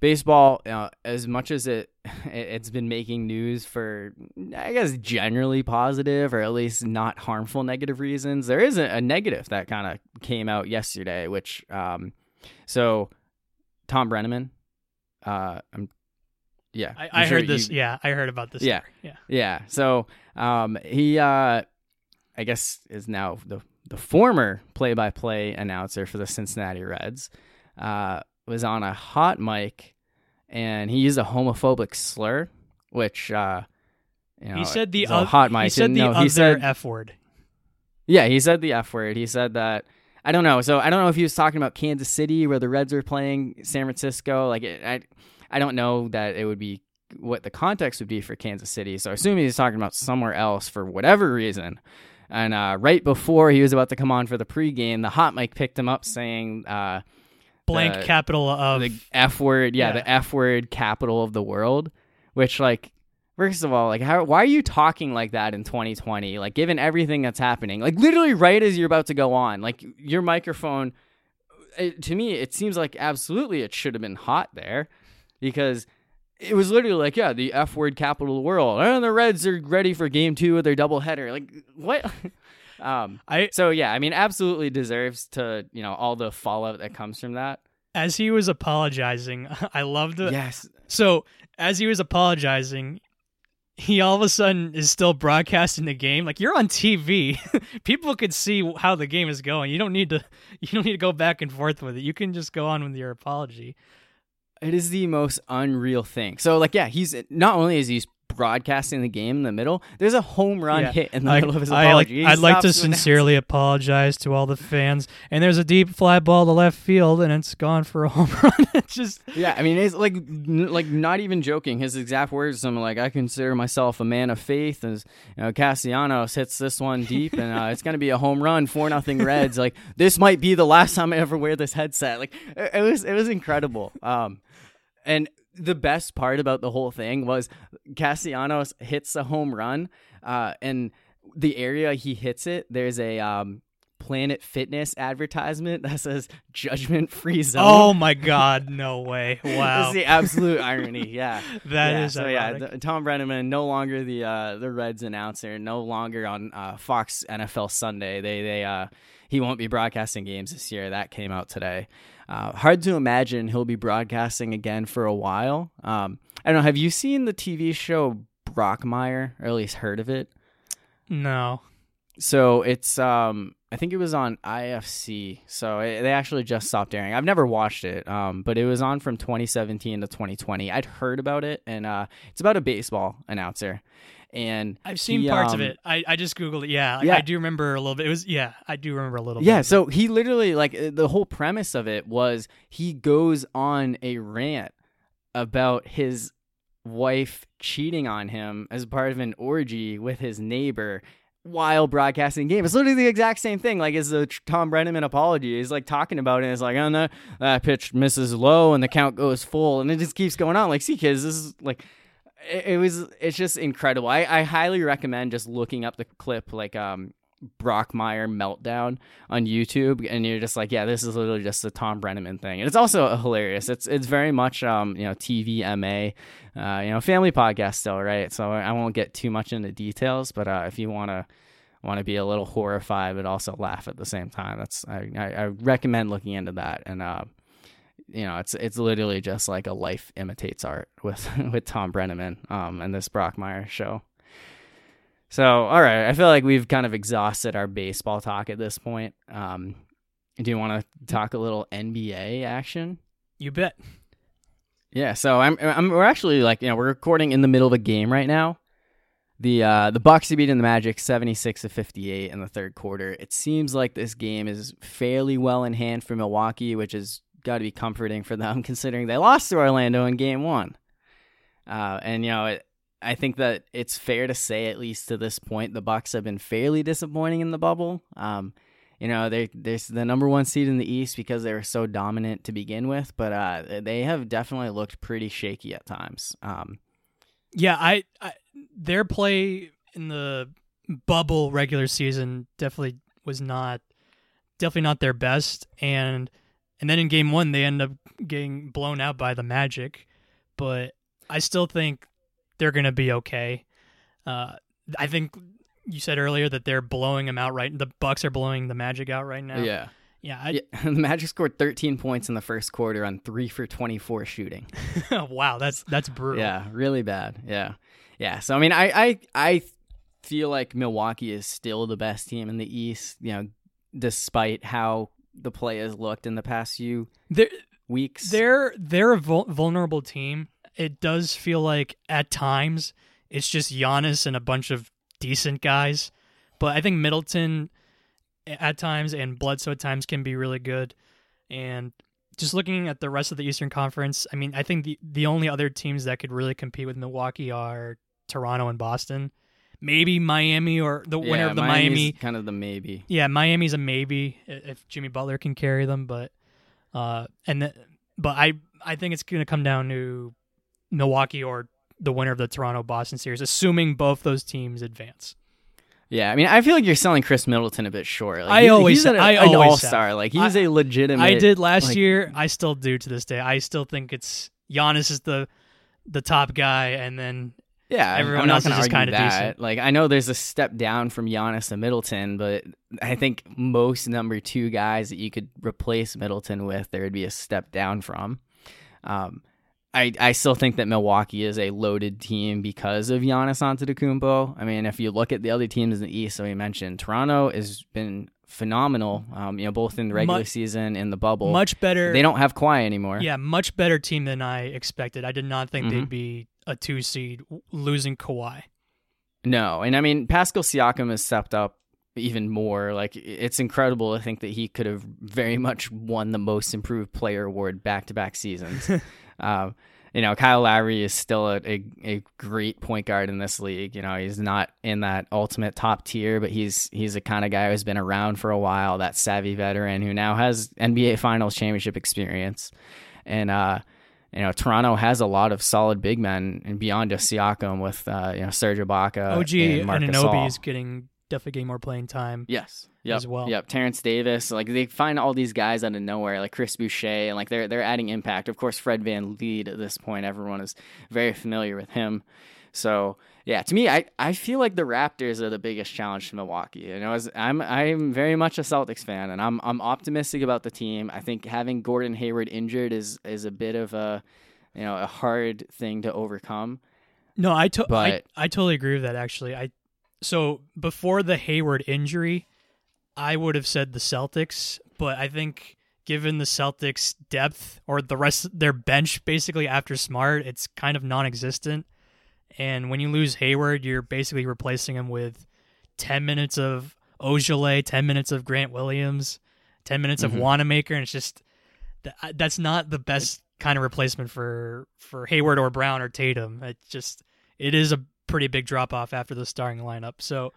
baseball, you know, as much as it it- it's been making news for, I guess, generally positive or at least not harmful negative reasons, there is a, a negative that kind of came out yesterday. Which, um, so Thom Brennaman, uh, I'm, yeah, I, I sure heard this. you- yeah, I heard about this. Yeah. story. yeah. yeah. So um, he, uh, I guess is now the the former play-by-play announcer for the Cincinnati Reds, uh, was on a hot mic, and he used a homophobic slur, which uh, you know, he said the oth- hot mic. He said the no, other he said f word. yeah, he said the F word. He said that I don't know. So I don't know if he was talking about Kansas City where the Reds are playing San Francisco. Like it, I, I don't know that it would be what the context would be for Kansas City. So I assume he's talking about somewhere else for whatever reason. And uh, right before he was about to come on for the pregame, the hot mic picked him up saying uh, Blank the- capital of the F word. Yeah, Yeah. the F word capital of the world. Which like. First of all, like, how, why are you talking like that in 2020? Like, given everything that's happening, like, literally right as you're about to go on, like, your microphone, it, to me, it seems like absolutely it should have been hot there because it was literally like, yeah, the F word capital world. And the Reds are ready for game two of their doubleheader. Like, what? um, I so, yeah, I mean, absolutely deserves to, you know, all the fallout that comes from that. as he was apologizing, I loved it. Yes. So as he was apologizing, he all of a sudden is still broadcasting the game. Like you're on TV, people can see how the game is going. You don't need to. You don't need to go back and forth with it. You can just go on with your apology. It is the most unreal thing. So, like, yeah, he's not only is he broadcasting the game in the middle, there's a home run Yeah. hit in the I, middle of his I apology. He I'd like to sincerely apologize to all the fans. And there's a deep fly ball to left field, and it's gone for a home run. it's just Yeah, I mean, it's like, n- like not even joking. His exact words, something like, "I consider myself a man of faith." As you know, Castellanos hits this one deep, and uh, it's gonna be a home run, four nothing Reds. Like this might be the last time I ever wear this headset. Like it, it was, it was incredible. Um, and the best part about the whole thing was Castellanos hits a home run, uh, and the area he hits it, there's a um, Planet Fitness advertisement that says "Judgment Free Zone." oh my god, no way! This Wow, is the absolute irony. Yeah, that yeah, is so. Yeah, ironic. th- Thom Brennaman no longer the uh, the Reds announcer, no longer on uh, Fox NFL Sunday. They they uh, he won't be broadcasting games this year. That came out today. Uh, hard to imagine he'll be broadcasting again for a while. Um, I don't know. Have you seen the TV show Brockmire, or at least heard of it? no. So it's um I think it was on IFC. So it, they actually just stopped airing. I've never watched it, um, but it was on from 2017 to 2020. I'd heard about it, and uh, it's about a baseball announcer. And I've seen he, parts of um, it. I, I just googled it. Yeah, I- Yeah. I do remember a little bit. It was yeah, I do remember a little Yeah, bit. so he literally like uh, the whole premise of it was he goes on a rant about his wife cheating on him as part of an orgy with his neighbor while broadcasting game. It's literally the exact same thing. Like is the Thom Brennaman apology. He's like talking about it. It's like, oh no, I pitch misses low and the count goes full, and it just keeps going on. Like, see, kids, this is like. It, was. It's just incredible. I, I highly recommend just looking up the clip, like um, Brockmire meltdown on YouTube, and you're just like, yeah, this is literally just the Thom Brennaman thing, and it's also hilarious. It's it's very much um you know TVMA, uh you know family podcast still, right? So I won't get too much into details, but uh, if you want to want to be a little horrified but also laugh at the same time, that's I I, I recommend looking into that, and uh you know it's it's literally just like a life imitates art with with Thom Brennaman um and this Brockmire show. So, all right, I feel like we've kind of exhausted our baseball talk at this point. Um, do you want to talk a little NBA action? you bet. Yeah, so I'm, I'm we're actually like you know we're recording in the middle of a game right now. The uh, the Bucks are beating the Magic 76 to 58 in the third quarter. It seems like this game is fairly well in hand for Milwaukee, which has got to be comforting for them considering they lost to Orlando in game one. Uh, and you know, it, I think that it's fair to say at least to this point the Bucks have been fairly disappointing in the bubble. Um, you know, they they're the number one seed in the East because they were so dominant to begin with, but uh, they have definitely looked pretty shaky at times. Um, Yeah, I, I their play in the bubble regular season definitely was not definitely not their best and and then in game 1 they end up getting blown out by the Magic, but I still think they're going to be okay. Uh I think you said earlier that they're blowing them out right the Bucks are blowing the Magic out right now. Yeah. Yeah, I, yeah. The Magic scored 13 points in the first quarter on three for 24 shooting. wow, that's that's brutal. Yeah, really bad. Yeah, yeah. So I mean, I, I, I, feel like Milwaukee is still the best team in the East. You know, despite how the play has looked in the past few They're weeks. they're they're a vul- vulnerable team. It does feel like at times it's just Giannis and a bunch of decent guys, but I think Middleton at times and Bledsoe at times can be really good. And just looking at the rest of the Eastern Conference, I mean, I think the the only other teams that could really compete with Milwaukee are Toronto and Boston. Maybe Miami or the winner Yeah, of the Miami's Miami kind of the maybe. yeah, Miami's a maybe if Jimmy Butler can carry them, but uh, and the, but I I think it's going to come down to Milwaukee or the winner of the Toronto Boston series, assuming both those teams advance. Yeah, I mean, I feel like you're selling Khris Middleton a bit short. Like, I he's, always- he's an, I an always all star. Like he's a legitimate. I did last like- year. I still do to this day. I still think it's Giannis is the the top guy, and then Yeah, Everyone else is just kinda that. decent. Like I know there's a step down from Giannis and Middleton, but I think most number two guys that you could replace Middleton with, there would be a step down from. Um, I I still think that Milwaukee is a loaded team because of Giannis Antetokounmpo. I mean, if you look at the other teams in the East, so we mentioned Toronto has been phenomenal. Um, you know, both in the regular Mu- season and the bubble. much better. They don't have Kawhi anymore. Yeah, much better team than I expected. I did not think Mhm. they'd be a two seed losing Kawhi. No, and I mean Pascal Siakam has stepped up even more. Like it's incredible to think that he could have very much won the most improved player award back to back seasons. um, you know, Kyle Lowry is still a, a, a great point guard in this league. You know, he's not in that ultimate top tier, but he's he's the kind of guy who's been around for a while, that savvy veteran who now has NBA Finals championship experience. And uh, you know, Toronto has a lot of solid big men and beyond just Siakam with uh, you know Serge Ibaka, OG and Marc and Anobi is getting definitely getting more playing time. Yes. Yep. as well. Yep. Terence Davis. Like they find all these guys out of nowhere, like Chris Boucher, and like they're they're adding impact. Of course, Fred VanVleet at this point, everyone is very familiar with him. So yeah, to me, I, I feel like the Raptors are the biggest challenge to Milwaukee. You know, as I'm I'm very much a Celtics fan, and I'm I'm optimistic about the team. I think having Gordon Hayward injured is is a bit of a you know a hard thing to overcome. No, I, to- I I totally agree with that. Actually, I so before the Hayward injury, I would have said the Celtics, but I think given the Celtics' depth or the rest their bench basically after Smart, it's kind of non-existent. And when you lose Hayward, you're basically replacing him with ten minutes of Ojeleye, ten minutes of Grant Williams, ten minutes Mhm. of Wanamaker, and it's just that, that's not the best kind of replacement for for Hayward or Brown or Tatum. It just it is a pretty big drop off after the starting lineup. So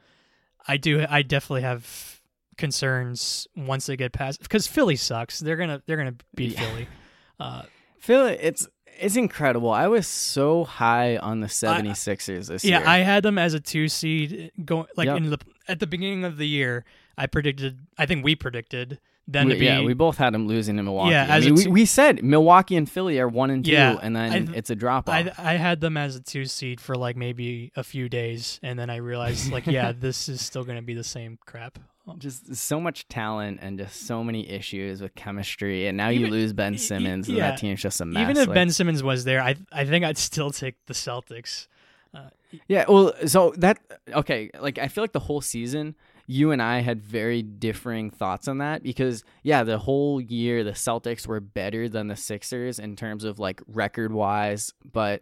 I do I definitely have concerns once they get past because Philly sucks. They're gonna they're gonna beat Yeah. Philly. Uh, Phil, it's it's incredible. I was so high on the 76ers this yeah, year. I had them as a two seed going like Yep. in the at the beginning of the year. I predicted. I think we predicted them we, to be yeah, we both had them losing to Milwaukee. Yeah, I mean, we, we said Milwaukee and Philly are one and two, Yeah, and then I- it's a drop off. I I had them as a two seed for like maybe a few days, and then I realized like yeah, this is still going to be the same crap. Just so much talent and just so many issues with chemistry, and now you lose Ben Simmons, and yeah. that team's just a mess. Even if Like- Ben Simmons was there, I I think I'd still take the Celtics. Uh, yeah, well, so that okay, like I feel like the whole season you and I had very differing thoughts on that because yeah, the whole year the Celtics were better than the Sixers in terms of like record-wise, but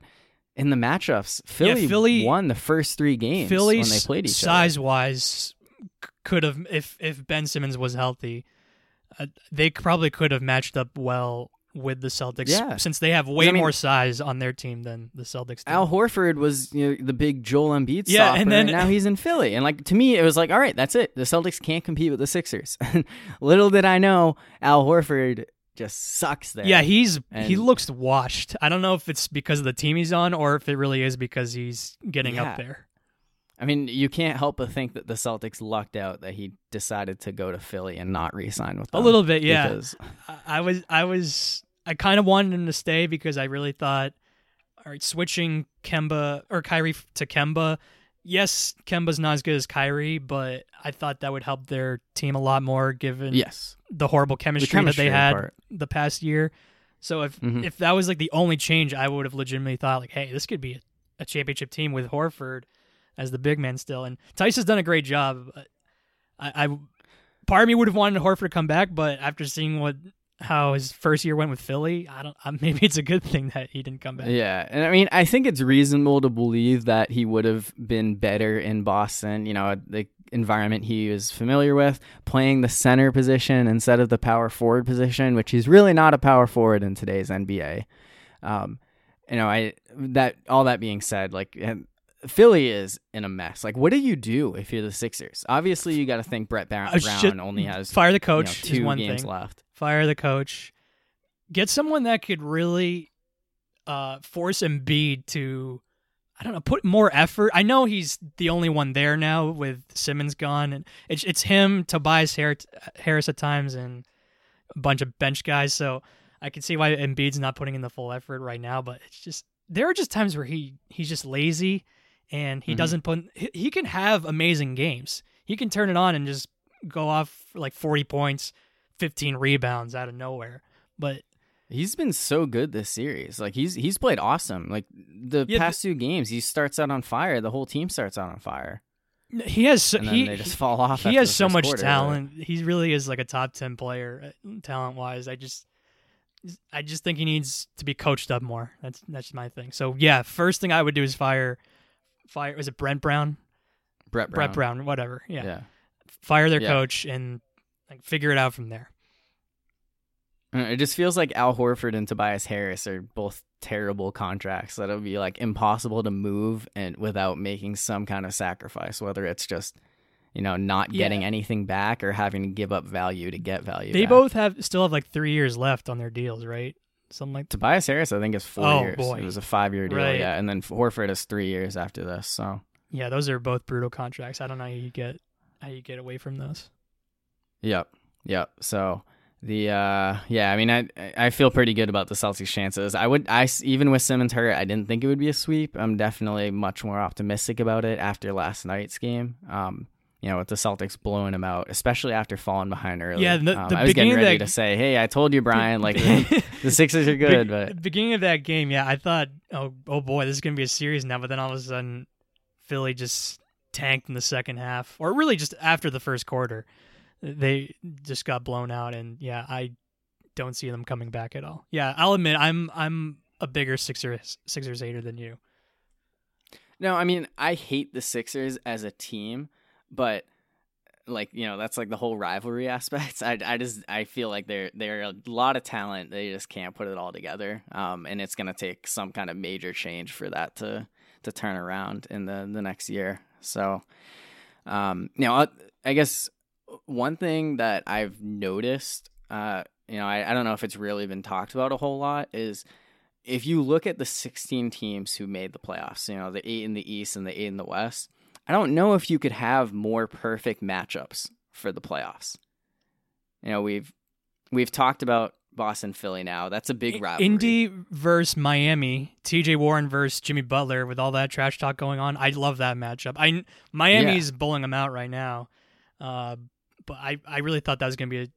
in the matchups, Philly, Philly- won the first 3 games Philly when they played each size wise could have if if Ben Simmons was healthy, uh, they probably could have matched up well with the Celtics Yeah. since they have way I mean- more size on their team than the Celtics. Other. Al Horford was you know, the big Joel Embiid Yeah, stopper, and then- now he's in Philly. And like to me it was like, all right, that's it. The Celtics can't compete with the Sixers. Little did I know Al Horford just sucks there. yeah, he's he looks washed. I don't know if it's because of the team he's on or if it really is because he's getting Yeah. up there. I mean, you can't help but think that the Celtics lucked out that he decided to go to Philly and not re-sign with them. A little bit, yeah. Because, I- was I was I kind of wanted him to stay because I really thought, all right, switching Kemba or Kyrie to Kemba. Yes, Kemba's not as good as Kyrie, but I thought that would help their team a lot more given yes, the horrible the chemistry, chemistry that they had part. the past year. So if Mhm. if that was like the only change, I would have legitimately thought like, hey, this could be a, a championship team with Horford. As the big man still. And Theis has done a great job. I, I part of me would have wanted Horford to come back, but after seeing what how his first year went with Philly, I don't. Maybe it's a good thing that he didn't come back. Yeah, and I mean, I think it's reasonable to believe that he would have been better in Boston. You know, the environment he was familiar with, playing the center position instead of the power forward position, which he's really not a power forward in today's NBA. Um, you know, I that all that being said, like Philly is in a mess. Like, what do you do if you're the Sixers? Obviously, you got to think Brett Brown, Brown only has fire the coach. You know, two one games thing. left. Fire the coach. Get someone that could really uh, force Embiid to, I don't know, put more effort. I know he's the only one there now with Simmons gone, and it's it's him, Tobias Harris at times, and a bunch of bench guys. So I can see why Embiid's not putting in the full effort right now. But it's just there are just times where he he's just lazy and he mm-hmm. doesn't put he can have amazing games. He can turn it on and just go off like 40 points, 15 rebounds out of nowhere. But he's been so good this series. Like he's he's played awesome. Like the yeah, past two games, he starts out on fire. The whole team starts out on fire. He has so, he they just fall off. He has so much quarter, talent. He really is like a top 10 player uh, talent wise. I just I just think he needs to be coached up more. That's that's my thing. So yeah, first thing I would do is fire fire. Was it Brent Brown? Brett Brown. Brett Brown. Whatever. Yeah. yeah. Fire their yeah. coach and like figure it out from there. It just feels like Al Horford and Tobias Harris are both terrible contracts that'll be like impossible to move and without making some kind of sacrifice, whether it's just you know not getting yeah. anything back or having to give up value to get value. They back. both have still have like three years left on their deals, right? Something like Tobias Harris. I think is four oh, years. Boy. It was a five year deal, right. yeah, and then Horford is three years after this. So yeah, those are both brutal contracts. I don't know how you get how you get away from those. Yep, yep. So the uh yeah, I mean I I feel pretty good about the Celtics chances. I would I even with Simmons hurt, I didn't think it would be a sweep. I'm definitely much more optimistic about it after last night's game. Um you know, with the Celtics blowing them out, especially after falling behind early. Yeah, the, um, the I was getting ready that, to say, "Hey, I told you, Brian, like the, Sixers are good." Be- but beginning of that game, yeah, I thought, "Oh, oh boy, this is gonna be a series now." But then all of a sudden, Philly just tanked in the second half, or really just after the first quarter, they just got blown out. And yeah, I don't see them coming back at all. Yeah, I'll admit, I'm I'm a bigger Sixers Sixers hater than you. No, I mean I hate the Sixers as a team but like you know that's like the whole rivalry aspect. I, I just i feel like they're they're a lot of talent. They just can't put it all together. Um and it's gonna take some kind of major change for that to to turn around in the the next year. So um you know i guess one thing that i've noticed uh you know I, I don't know if it's really been talked about a whole lot is if you look at the 16 teams who made the playoffs you know the eight in the east and the eight in the west I don't know if you could have more perfect matchups for the playoffs. You know, we've we've talked about Boston Philly now. That's a big rivalry. Indy versus Miami, TJ Warren versus Jimmy Butler with all that trash talk going on. I love that matchup. I Miami's yeah. bowling them out right now. Uh, but I, I really thought that was going to be a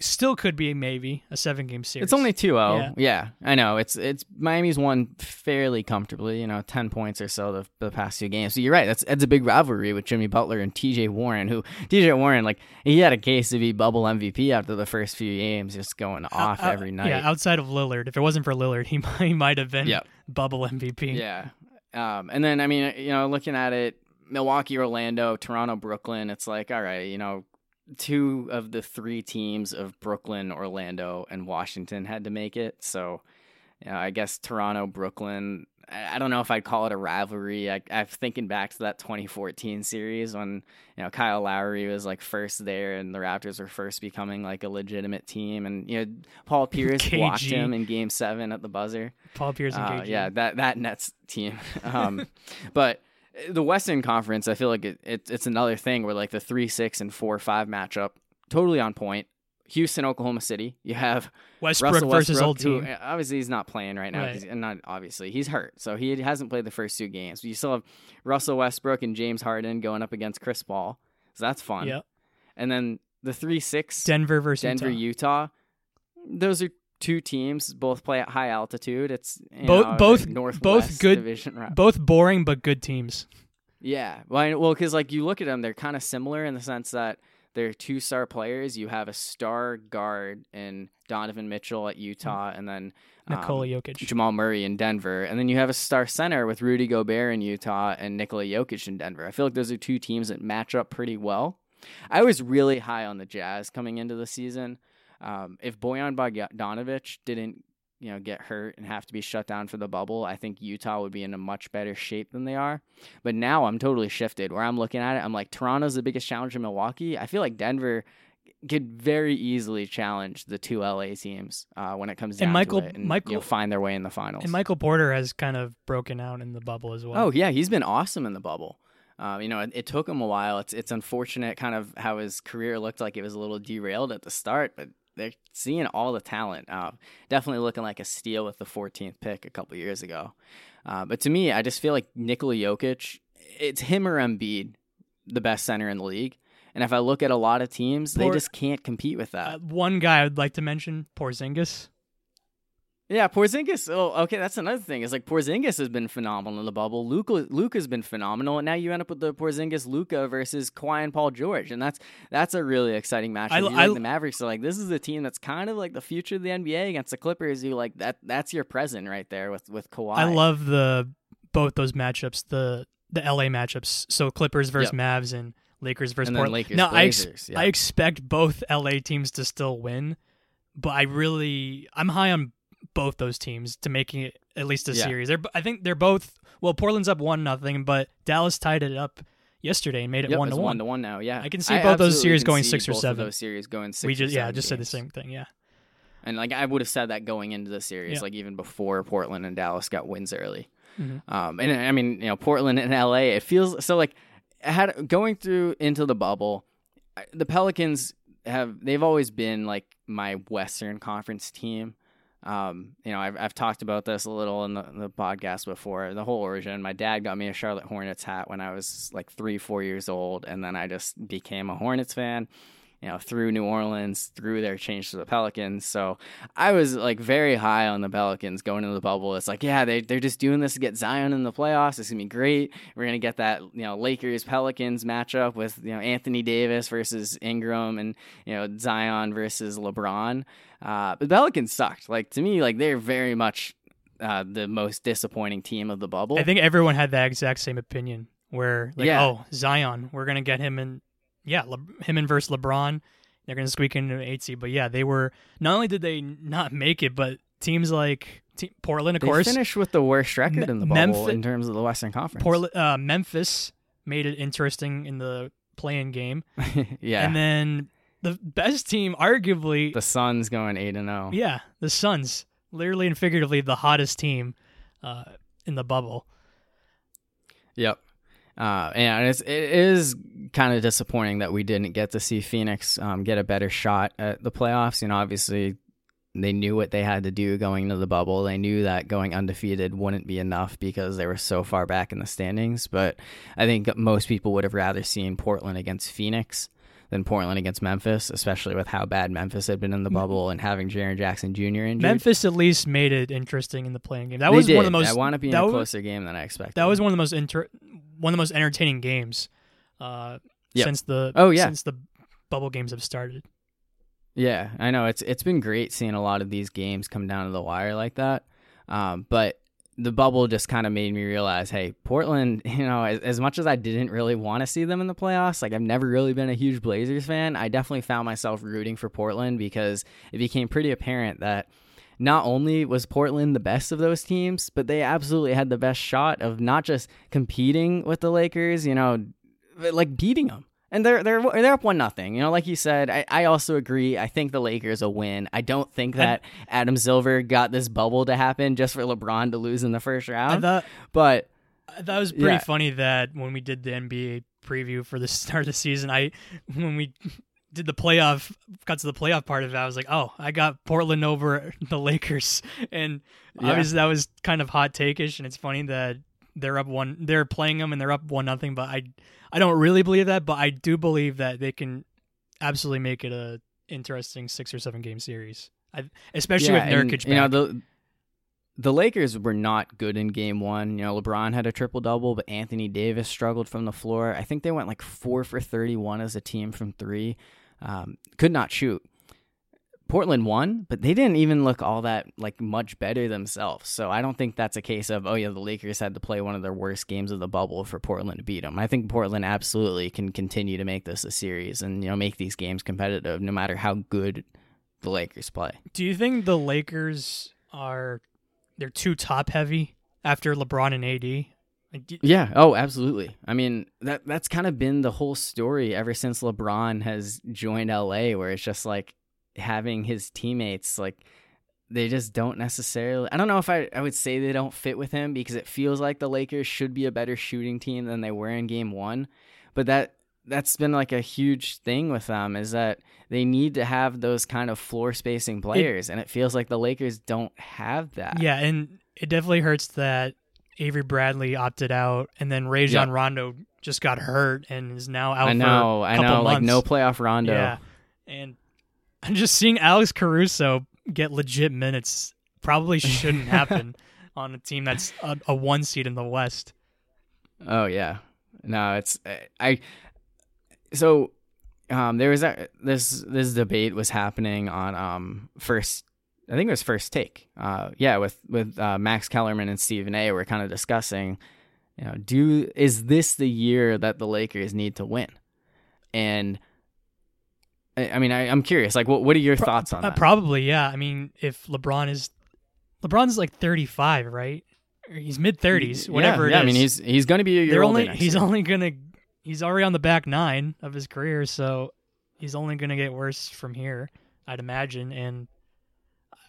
still could be maybe a seven game series. It's only 2-0. Yeah. yeah. I know. It's it's Miami's won fairly comfortably, you know, 10 points or so the, the past two games. So you're right. That's it's a big rivalry with Jimmy Butler and TJ Warren, who TJ Warren like he had a case to be bubble MVP after the first few games just going off uh, every night. Yeah, outside of Lillard. If it wasn't for Lillard, he might, he might have been yep. bubble MVP. Yeah. Um and then I mean, you know, looking at it Milwaukee, Orlando, Toronto, Brooklyn, it's like, all right, you know, two of the three teams of Brooklyn, Orlando, and Washington had to make it. So, you know, I guess Toronto, Brooklyn. I don't know if I'd call it a rivalry. I, I'm thinking back to that 2014 series when you know Kyle Lowry was like first there, and the Raptors were first becoming like a legitimate team, and you know Paul Pierce blocked him in Game Seven at the buzzer. Paul Pierce and uh, KG. Yeah, that that Nets team. Um, but the Western Conference, I feel like it, it, it's another thing where like the three six and four five matchup totally on point. Houston, Oklahoma City. You have Westbrook, Russell versus old team. Who, obviously, he's not playing right now. Right. not obviously he's hurt, so he hasn't played the first two games. But you still have Russell Westbrook and James Harden going up against Chris Paul, so that's fun. Yep. And then the three six Denver versus Denver Utah. Utah. Those are two teams both play at high altitude. It's both know, both Northwest both good division both boring but good teams. Yeah, well, well, because like you look at them, they're kind of similar in the sense that they're two star players. You have a star guard in Donovan Mitchell at Utah, and then um, Nikola Jokic. Jamal Murray in Denver, and then you have a star center with Rudy Gobert in Utah and Nikola Jokic in Denver. I feel like those are two teams that match up pretty well. I was really high on the Jazz coming into the season. Um, if Bojan Bogdanovic didn't, you know, get hurt and have to be shut down for the bubble, I think Utah would be in a much better shape than they are. But now I'm totally shifted. Where I'm looking at it, I'm like Toronto's the biggest challenge in Milwaukee. I feel like Denver could very easily challenge the two LA teams uh, when it comes down And Michael- to it, and Michael- you'll find their way in the finals. And Michael Porter has kind of broken out in the bubble as well. Oh yeah, he's been awesome in the bubble. Um, you know, it, it took him a while. It's it's unfortunate, kind of how his career looked like it was a little derailed at the start, but they're seeing all the talent. Uh, definitely looking like a steal with the 14th pick a couple years ago. Uh, but to me, I just feel like Nikola Jokic, it's him or Embiid, the best center in the league. And if I look at a lot of teams, they just can't compete with that. Uh, one guy I'd like to mention, Porzingis. Yeah, Porzingis. Oh, okay, that's another thing. Is like Porzingis has been phenomenal in the bubble. Luka, Luka's been phenomenal, and now you end up with the Porzingis Luka versus Kawhi and Paul George, and that's that's a really exciting matchup. I- I- like the Mavericks are like this is a team that's kind of like the future of the NBA against the Clippers. You like that? That's your present right there with with Kawhi. I love the both those matchups, the the LA matchups. So Clippers versus Yep. Mavs and Lakers versus and Portland. Lakers now I ex- yeah. I expect both LA teams to still win, but I really I'm high on both those teams to making it at least a Yeah. series. They're I think they're both well Portland's up one nothing, but Dallas tied it up yesterday and made it Yep, one to one. one. to one now. Yeah, I can see both those series going six or seven. Those series going six. we just yeah just said the same thing. Yeah, And like I would have said that going into the series, Yeah. like even before Portland and Dallas got wins early. Mhm. Um, and I mean, you know, Portland and LA, it feels so like had going through into the bubble. The Pelicans have they've always been like my Western Conference team. Um, you know, I've I've talked about this a little in the, the podcast before. The whole origin. My dad got me a Charlotte Hornets hat when I was like three, four years old, and then I just became a Hornets fan. You know, through New Orleans, through their change to the Pelicans. So I was like very high on the Pelicans going into the bubble. It's like, yeah, they they're just doing this to get Zion in the playoffs. It's gonna be great. We're gonna get that you know Lakers Pelicans matchup with you know Anthony Davis versus Ingram and you know Zion versus LeBron. Uh, but the Pelicans sucked. Like to me, like they're very much uh, the most disappointing team of the bubble. I think everyone had that exact same opinion. Where like Yeah. oh Zion, we're gonna get him in yeah Le- him and versus LeBron. They're gonna squeak into an eight seed, but yeah, they were not only did they not make it, but teams like te- Portland, of they course, finished with the worst record Me- in the bubble Memphis- in terms of the Western Conference. Portland, uh, Memphis made it interesting in the play-in game, yeah, and then the best team, arguably, the Suns going eight and oh. zero. yeah, the Suns, literally and figuratively, the hottest team uh, in the bubble. Yep. Uh, and it's, it is kind of disappointing that we didn't get to see Phoenix um, get a better shot at the playoffs. You know, obviously they knew what they had to do going into the bubble. They knew that going undefeated wouldn't be enough because they were so far back in the standings. But I think most people would have rather seen Portland against Phoenix than Portland against Memphis, especially with how bad Memphis had been in the bubble and having Jaren Jackson Jr. injured. Memphis at least made it interesting in the play-in game. That They was one of the most. I want to be in that a was- closer game than I expected. That was one of the most inter- one of the most entertaining games uh, Yep. since the Oh, yeah. since the bubble games have started. Yeah, I know it's it's been great seeing a lot of these games come down to the wire like that. Um, but the bubble just kind of made me realize, hey, Portland, you know, as, as much as I didn't really want to see them in the playoffs, like I've never really been a huge Blazers fan, I definitely found myself rooting for Portland because it became pretty apparent that not only was Portland the best of those teams, but they absolutely had the best shot of not just competing with the Lakers, you know, but, like beating them. And they're they're they're up one nothing. You know, like you said, I, I also agree. I think the Lakers will win. I don't think that Adam Silver got this bubble to happen just for LeBron to lose in the first round. thought but that was pretty Yeah. funny that when we did the NBA preview for the start of the season, I when we did the playoff got to the playoff part of it, I was like, oh, I got Portland over the Lakers, and Yeah. obviously that was kind of hot takeish, and it's funny that they're up one, they're playing them and they're up one nothing, but I I don't really believe that, but I do believe that they can absolutely make it a interesting six or seven game series, I, especially yeah, with and, Nurkic you know the the Lakers were not good in game one. You know, LeBron had a triple double, but Anthony Davis struggled from the floor. I think they went like four for 31 as a team from three. Um, could not shoot. Portland won, but they didn't even look all that like much better themselves. So I don't think that's a case of oh yeah, the Lakers had to play one of their worst games of the bubble for Portland to beat them. I think Portland absolutely can continue to make this a series and you know make these games competitive no matter how good the Lakers play. Do you think the Lakers are they're too top heavy after LeBron and AD? Like, Yeah. Oh, absolutely. I mean, that that's kind of been the whole story ever since LeBron has joined LA, where it's just like having his teammates like they just don't necessarily. I don't know if I I would say they don't fit with him because it feels like the Lakers should be a better shooting team than they were in Game One, but that that's been like a huge thing with them is that they need to have those kind of floor spacing players, and it feels like the Lakers don't have that. Yeah, and it definitely hurts that Avery Bradley opted out, and then Rajon Yeah. Rondo just got hurt and is now out. I know, for a I know, like no playoff Rondo. Yeah, and I'm just seeing Alex Caruso get legit minutes probably shouldn't happen on a team that's a, a one seed in the West. Oh yeah, no, it's I. So, um, there was a this this debate was happening on um first. I think it was first take. Uh, yeah, with with uh, Max Kellerman and Stephen A. We're kind of discussing, you know, do is this the year that the Lakers need to win? And I, mean, I, I'm curious. Like, what what are your Pro- thoughts on Uh, that? probably, yeah. I mean, if LeBron is LeBron's like 35, right? He's mid 30s, whatever yeah, it yeah, I mean, he's he's going to be a year They're only he's year. only gonna he's already on the back nine of his career, so he's only gonna get worse from here, I'd imagine. And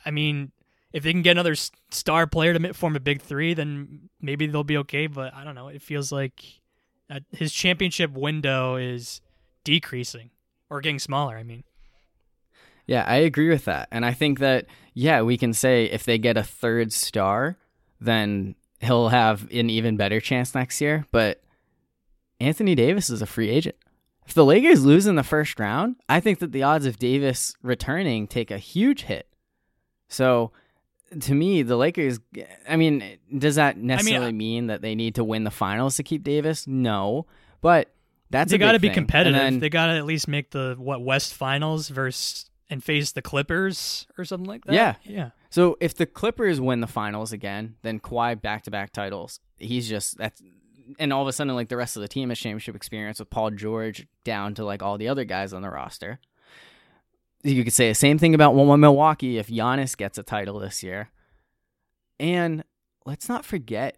I mean, if they can get another star player to form a big three, then maybe they'll be okay. But I don't know. It feels like uh, his championship window is decreasing or getting smaller. I mean, Yeah, I agree with that. And I think that, yeah, we can say if they get a third star, then he'll have an even better chance next year. But Anthony Davis is a free agent. If the Lakers lose in the first round, I think that the odds of Davis returning take a huge hit. So to me, the Lakers, I mean, does that necessarily I- mean that they need to win the finals to keep Davis? No. But that's they got to be competitive. Then, they got to at least make the what West Finals versus and face the Clippers or something like that. Yeah. yeah. So if the Clippers win the finals again, then Kawhi back to back titles. He's just that's and all of a sudden like the rest of the team has championship experience with Paul George down to like all the other guys on the roster. You could say the same thing about one Milwaukee if Giannis gets a title this year. And let's not forget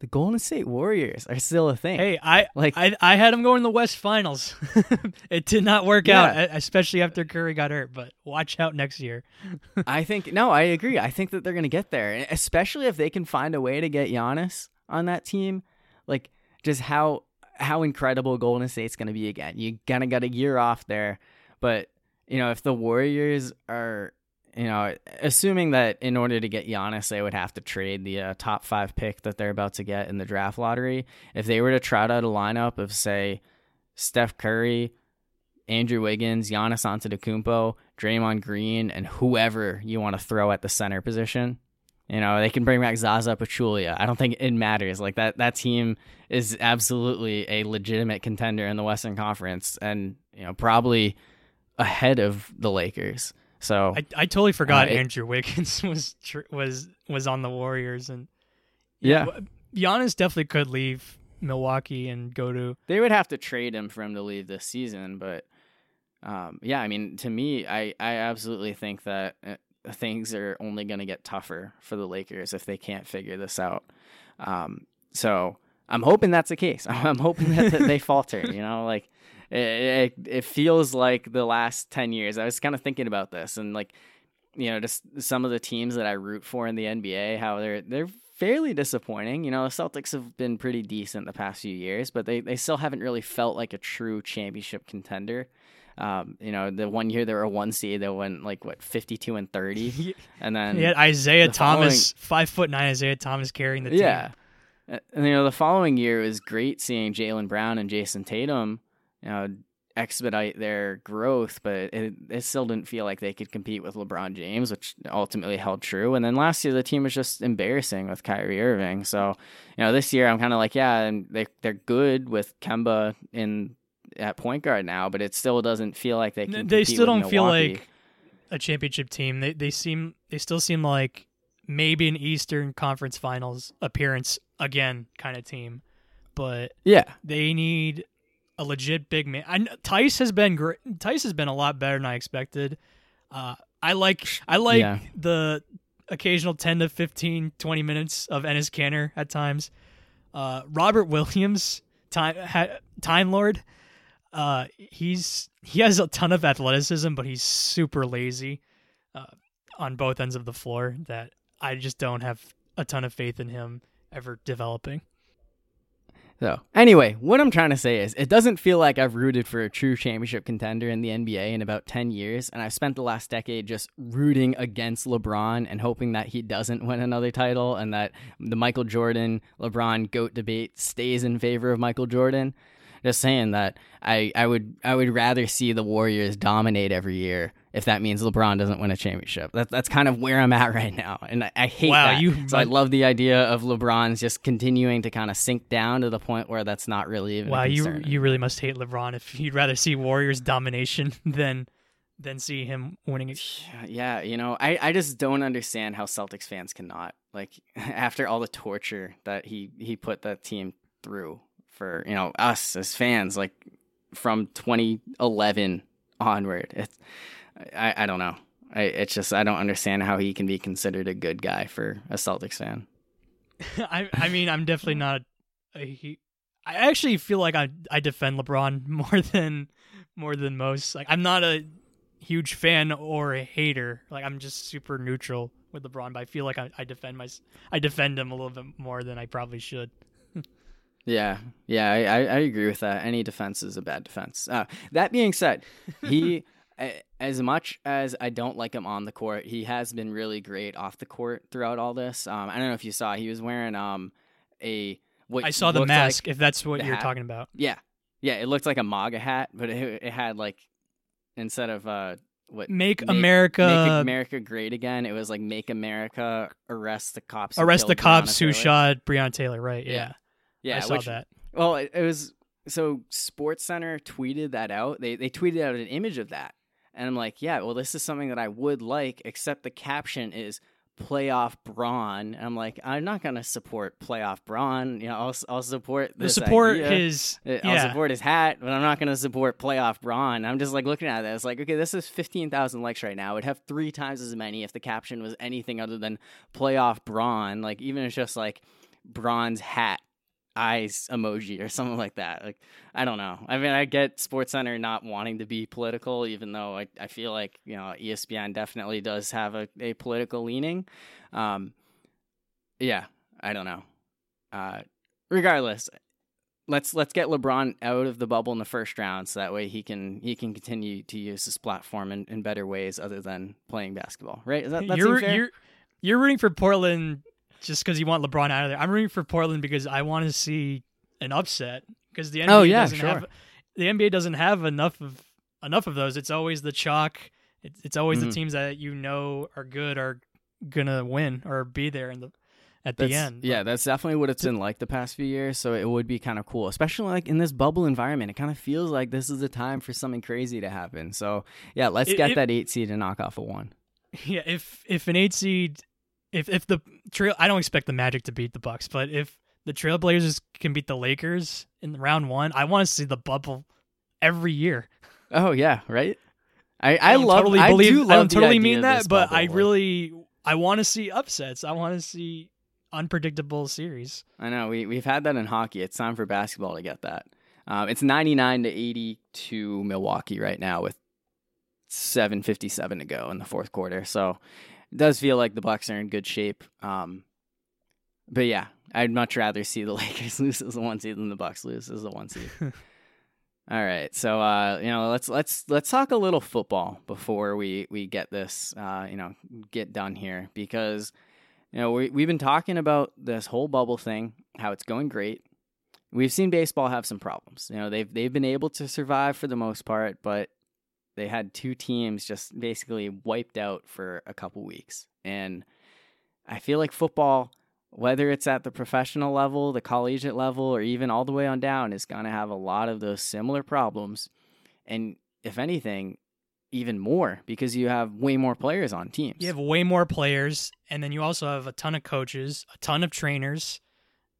the Golden State Warriors are still a thing. Hey, I Like- I I had them going to the West Finals. it did not work Yeah. out, especially after Curry got hurt. But watch out next year. I think no, I agree. I think that they're going to get there, especially if they can find a way to get Giannis on that team. Like just how how incredible Golden State's going to be again. You kind of got a year off there, but you know if the Warriors are, you know, assuming that in order to get Giannis, they would have to trade the uh, top five pick that they're about to get in the draft lottery. If they were to trot out a lineup of say Steph Curry, Andrew Wiggins, Giannis Antetokounmpo, Draymond Green, and whoever you want to throw at the center position. You know, they can bring back Zaza Pachulia. I don't think it matters. Like that that team is absolutely a legitimate contender in the Western Conference and, you know, probably ahead of the Lakers. So I, I totally forgot Uh, it- Andrew Wiggins was tr- was was on the Warriors, and yeah, w- Giannis definitely could leave Milwaukee and go to. they would have to trade him for him to leave this season, but um, yeah, I mean, to me, I, I absolutely think that uh, things are only going to get tougher for the Lakers if they can't figure this out. Um, so I'm hoping that's the case. I'm hoping that, that they falter. You know, like it, it, it feels like the last ten years. I was kind of thinking about this and like you know just some of the teams that I root for in the NBA, how they're they're fairly disappointing. You know, the Celtics have been pretty decent the past few years, but they they still haven't really felt like a true championship contender. Um, you know, the one year they were a one seed, they went like what fifty two and thirty, and then yeah, Isaiah the Thomas, five foot nine Isaiah Thomas carrying the team. yeah. And you know, the following year it was great seeing Jaylen Brown and Jayson Tatum, you know, expedite their growth, but it, it still didn't feel like they could compete with LeBron James, which ultimately held true. And then last year, the team was just embarrassing with Kyrie Irving. So, you know, this year I'm kind of like, yeah, and they they're good with Kemba in at point guard now, but it still doesn't feel like they can. They still don't Milwaukee. feel like a championship team. They they seem they still seem like maybe an Eastern Conference Finals appearance again kind of team, but yeah, they need a legit big man. I, Theis has been great. Theis has been a lot better than I expected. Uh, I like I like Yeah. the occasional 10 to 15 20 minutes of Enes Kanter at times. Uh, Robert Williams, time ha, time lord. Uh, he's he has a ton of athleticism, but he's super lazy uh, on both ends of the floor. That I just don't have a ton of faith in him ever developing. So, anyway, what I'm trying to say is it doesn't feel like I've rooted for a true championship contender in the NBA in about 10 years, and I've spent the last decade just rooting against LeBron and hoping that he doesn't win another title and that the Michael Jordan LeBron GOAT debate stays in favor of Michael Jordan. Just saying that I, I would I would rather see the Warriors dominate every year if that means LeBron doesn't win a championship. That, that's kind of where I'm at right now, and I, I hate Wow, that. you- so I love the idea of LeBron's just continuing to kind of sink down to the point where that's not really even. a Wow, you you really must hate LeBron if you'd rather see Warriors domination than than see him winning. it. Yeah, you know, I, I just don't understand how Celtics fans cannot like after all the torture that he he put that team through for you know us as fans like from 2011 onward. It's I I don't know. I it's just I don't understand how he can be considered a good guy for a Celtics fan. I I mean, I'm definitely not. A, he, I actually feel like I I defend LeBron more than more than most. Like I'm not a huge fan or a hater. Like I'm just super neutral with LeBron, but I feel like I, I defend my I defend him a little bit more than I probably should. Yeah, yeah, I, I, agree with that. Any defense is a bad defense. Uh, that being said, he, as much as I don't like him on the court, he has been really great off the court throughout all this. Um, I don't know if you saw, he was wearing um a what I saw the mask. Like, if that's what you're hat. talking about. yeah, yeah, it looked like a MAGA hat, but it, it had like instead of uh what Make, Make- America make America great again, it was like make America arrest the cops, arrest the cops Breonna who Taylor. shot Breonna Taylor. Right? Yeah. Yeah, Yeah, I saw which, that. Well, it, it was so Sports Center tweeted that out. They they tweeted out an image of that, and I'm like, yeah, well, this is something that I would like, except the caption is playoff Bron. And I'm like, I'm not gonna support playoff Bron. You know, I'll I'll support The this support idea. his Uh, I'll support his hat, but I'm not going to support playoff Bron. I'm just like looking at it. It's like, okay, this is 15,000 likes right now. It'd have three times as many if the caption was anything other than playoff Bron. Like, even if it's just like Bron's hat eyes emoji or something like that. Like, I don't know. I mean, I get SportsCenter not wanting to be political, even though I, I feel like, you know, ESPN definitely does have a, a political leaning. Um, yeah, I don't know. Uh, regardless, let's let's get LeBron out of the bubble in the first round, so that way he can he can continue to use this platform in, in better ways other than playing basketball. Right? Is that that you're you're you're rooting for Portland just because you want LeBron out of there. I'm rooting for Portland because I want to see an upset because the NBA Oh, yeah, doesn't sure. have the NBA doesn't have enough of enough of those. It's always the chalk. It's, it's always Mhm. the teams that you know are good are gonna win or be there in the at the end. Yeah, that's definitely what it's been like the past few years. So it would be kind of cool, especially like in this bubble environment. It kind of feels like this is the time for something crazy to happen. So yeah, let's It- get it- that eight seed and knock off a one. Yeah, if if an eight seed, if if the trail, I don't expect the Magic to beat the Bucks, but if the Trailblazers can beat the Lakers in round one, I want to see the bubble every year. Oh yeah, right. I I, don't love. totally I believe. do love I don't totally mean that, but I really I want to see upsets. I want to see unpredictable series. I know we we've had that in hockey. It's time for basketball to get that. Um, it's ninety nine to eighty to Milwaukee right now with seven fifty seven to go in the fourth quarter. So it does feel like the Bucks are in good shape. Um, but yeah, I'd much rather see the Lakers lose as a one seed than the Bucks lose as a one seed. All right, so uh, you know, let's let's let's talk a little football before we we get this, uh, you know, get done here because you know we we've been talking about this whole bubble thing, how it's going great, we've seen baseball have some problems. You know, they've they've been able to survive for the most part, but they had two teams just basically wiped out for a couple weeks. And I feel like football, whether it's at the professional level, the collegiate level, or even all the way on down, is going to have a lot of those similar problems. And if anything, even more because you have way more players on teams. You have way more players, and then you also have a ton of coaches, a ton of trainers.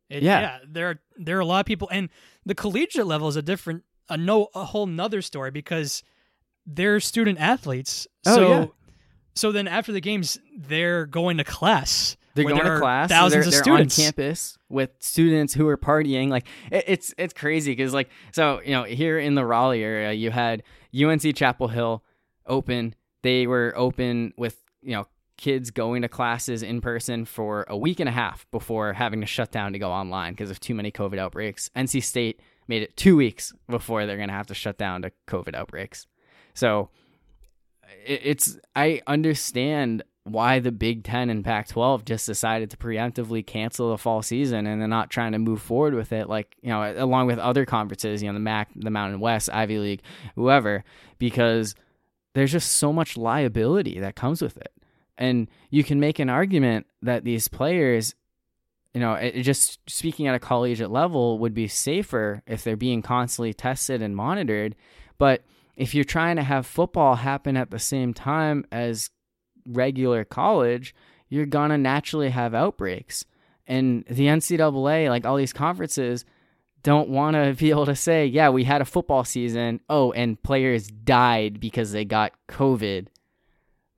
It, Yeah. yeah, there are there are a lot of people, and the collegiate level is a different, a no, a whole nother story because they're student athletes. Oh, so, yeah. so then after the games, they're going to class. They're going to class. Thousands they're, of they're students on campus with students who are partying. Like it, it's it's crazy because like so you know here in the Raleigh area you had UNC Chapel Hill open. They were open with you know kids going to classes in person for a week and a half before having to shut down to go online because of too many COVID outbreaks. NC State made it two weeks before they're going to have to shut down to COVID outbreaks. So it's I understand why the Big Ten and Pac 12 just decided to preemptively cancel the fall season and they're not trying to move forward with it, like, you know, along with other conferences, you know, the MAC, the Mountain West, Ivy League, whoever, because there's just so much liability that comes with it. And you can make an argument that these players, you know, it, just speaking at a collegiate level would be safer if they're being constantly tested and monitored. But if you're trying to have football happen at the same time as regular college, you're gonna naturally have outbreaks. And the NCAA, like all these conferences, don't want to be able to say, yeah, we had a football season. Oh, and players died because they got COVID.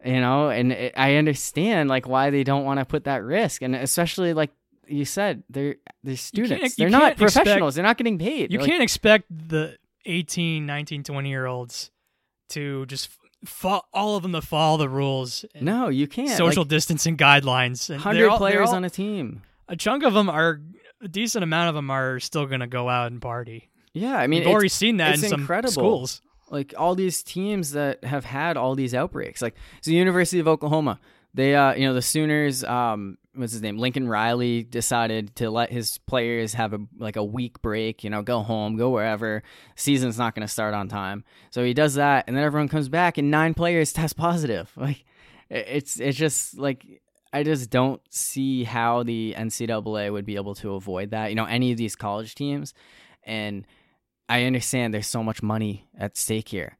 You know, and it, I understand like why they don't want to put that risk, and especially like you said, they're they're students. you they're not can't expect- professionals. they're not getting paid. You They're, can't expect the 18, 19, 20 year olds to just fo- all of them to follow the rules. and no, you can't. Social distancing guidelines. And they're hundred all- players all- on a team. a chunk of them are a decent amount of them are still going to go out and party. Yeah, I mean, We've already seen that in some incredible. schools. like all these teams that have had all these outbreaks like the university of oklahoma they uh you know the sooners um what's his name? Lincoln riley decided to let his players have a like a week break you know go home go wherever. Season's not going to start on time. So he does that and then everyone comes back and nine players test positive. Like it's it's just like I just don't see how the NCAA would be able to avoid that. You know, any of these college teams, and I understand there's so much money at stake here,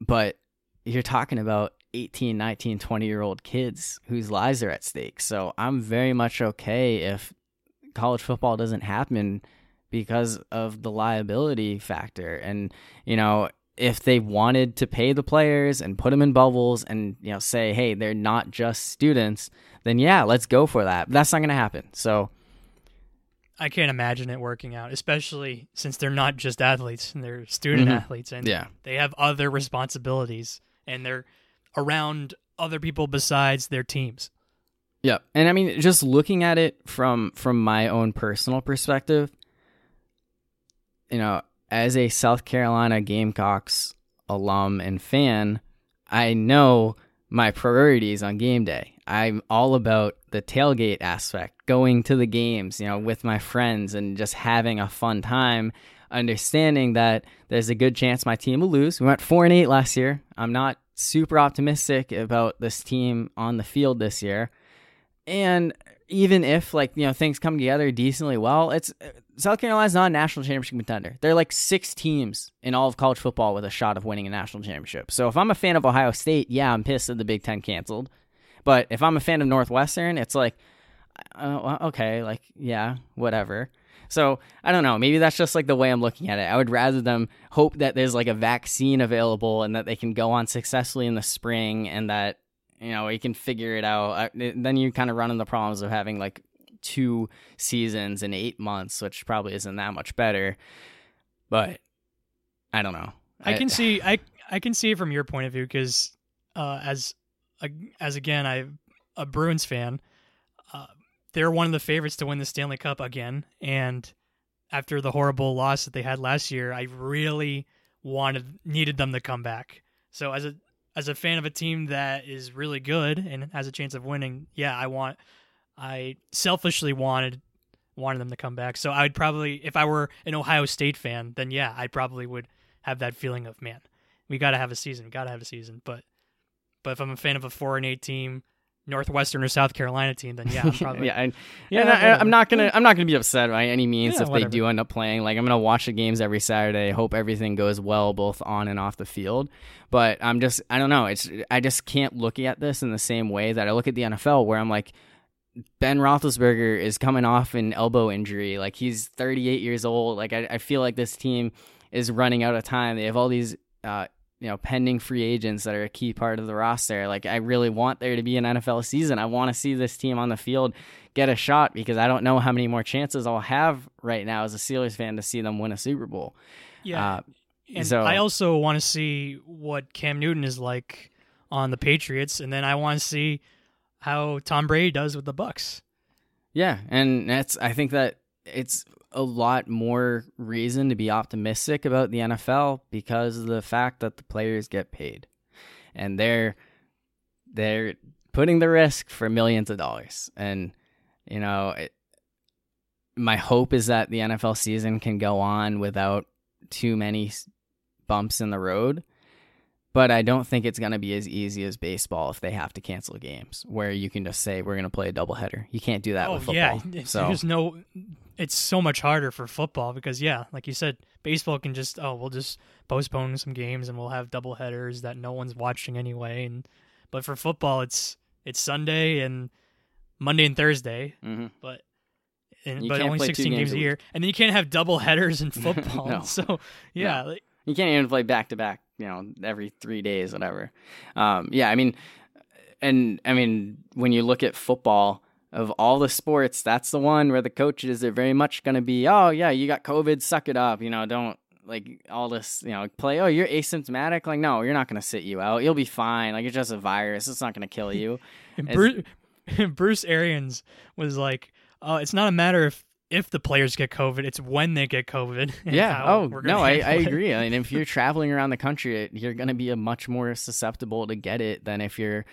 but you're talking about 18, 19, 20 year old kids whose lives are at stake. So I'm very much okay if college football doesn't happen because of the liability factor. And, you know, if they wanted to pay the players and put them in bubbles and, you know, say, hey, they're not just students, then yeah, let's go for that. But that's not going to happen. So, I can't imagine it working out, especially since they're not just athletes and they're student Mhm. athletes and yeah. they have other responsibilities and they're around other people besides their teams. Yeah, and I mean, just looking at it from from my own personal perspective, you know, as a South Carolina Gamecocks alum and fan, I know my priorities on game day. I'm all about the tailgate aspect, going to the games, you know, with my friends and just having a fun time, understanding that there's a good chance my team will lose. We went 4 and 8 last year. I'm not super optimistic about this team on the field this year. And even if like you know things come together decently well, it's South Carolina's not a national championship contender. There are like six teams in all of college football with a shot of winning a national championship. So if I'm a fan of Ohio State, yeah, I'm pissed that the Big Ten canceled. But if I'm a fan of Northwestern, it's like, uh, okay, like yeah, whatever. So I don't know. Maybe that's just like the way I'm looking at it. I would rather them hope that there's like a vaccine available and that they can go on successfully in the spring and that you know you can figure it out. Uh, Then you kind of run into the problems of having like two seasons in eight months, which probably isn't that much better. But I don't know. I can see I I can see it from your point of view because uh, as as again I a Bruins fan, uh, they're one of the favorites to win the Stanley Cup again, and after the horrible loss that they had last year, I really wanted needed them to come back. So as a as a fan of a team that is really good and has a chance of winning, yeah, I want I selfishly wanted wanted them to come back. So I'd probably, if I were an Ohio State fan, then yeah, I probably would have that feeling of man, we got to have a season, got to have a season. But but if I'm a fan of a four and eight team, Northwestern or South Carolina team, then yeah, I'm probably yeah, I, yeah. I, am not gonna I'm not gonna be upset by any means Yeah, if whatever. they do end up playing. Like I'm gonna watch the games every Saturday. Hope everything goes well both on and off the field. But I'm just I don't know. It's I just can't look at this in the same way that I look at the NFL, where I'm like. Ben Roethlisberger is coming off an elbow injury. Like he's 38 years old. Like I, I feel like this team is running out of time. They have all these, uh, you know, pending free agents that are a key part of the roster. Like I really want there to be an NFL season. I want to see this team on the field get a shot because I don't know how many more chances I'll have right now as a Steelers fan to see them win a Super Bowl. yeah. Uh, and so- I also want to see what Cam Newton is like on the Patriots, and then I want to see how Tom Brady does with the Bucks. Yeah, and that's I think that it's a lot more reason to be optimistic about the NFL because of the fact that the players get paid. And they're they're putting the risk for millions of dollars. And you know, it, my hope is that the NFL season can go on without too many bumps in the road. But I don't think it's going to be as easy as baseball if they have to cancel games, where you can just say we're going to play a doubleheader. You can't do that oh with football. yeah, so there's no. It's so much harder for football because yeah, like you said, baseball can just oh we'll just postpone some games and we'll have double headers that no one's watching anyway. And but for football, it's it's Sunday and Monday and Thursday, Mhm. but. And, but only 16 games games a year, and then you can't have double headers in football. No. So yeah, like, you can't even play back to back. You know, every three days, whatever. Um, yeah, I mean, and I mean, when you look at football, of all the sports, that's the one where the coaches are very much going to be, oh yeah, you got COVID, suck it up. You know, don't like all this. You know, play. Oh, you're asymptomatic. Like, no, you're not going to sit you out. You'll be fine. Like, it's just a virus. It's not going to kill you. And Bruce, Bruce Arians was like, "Oh, it's not a matter of if the players get COVID; it's when they get COVID." yeah. Oh no, I, I agree. I mean, if you're traveling around the country, you're going to be a much more susceptible to get it than if you're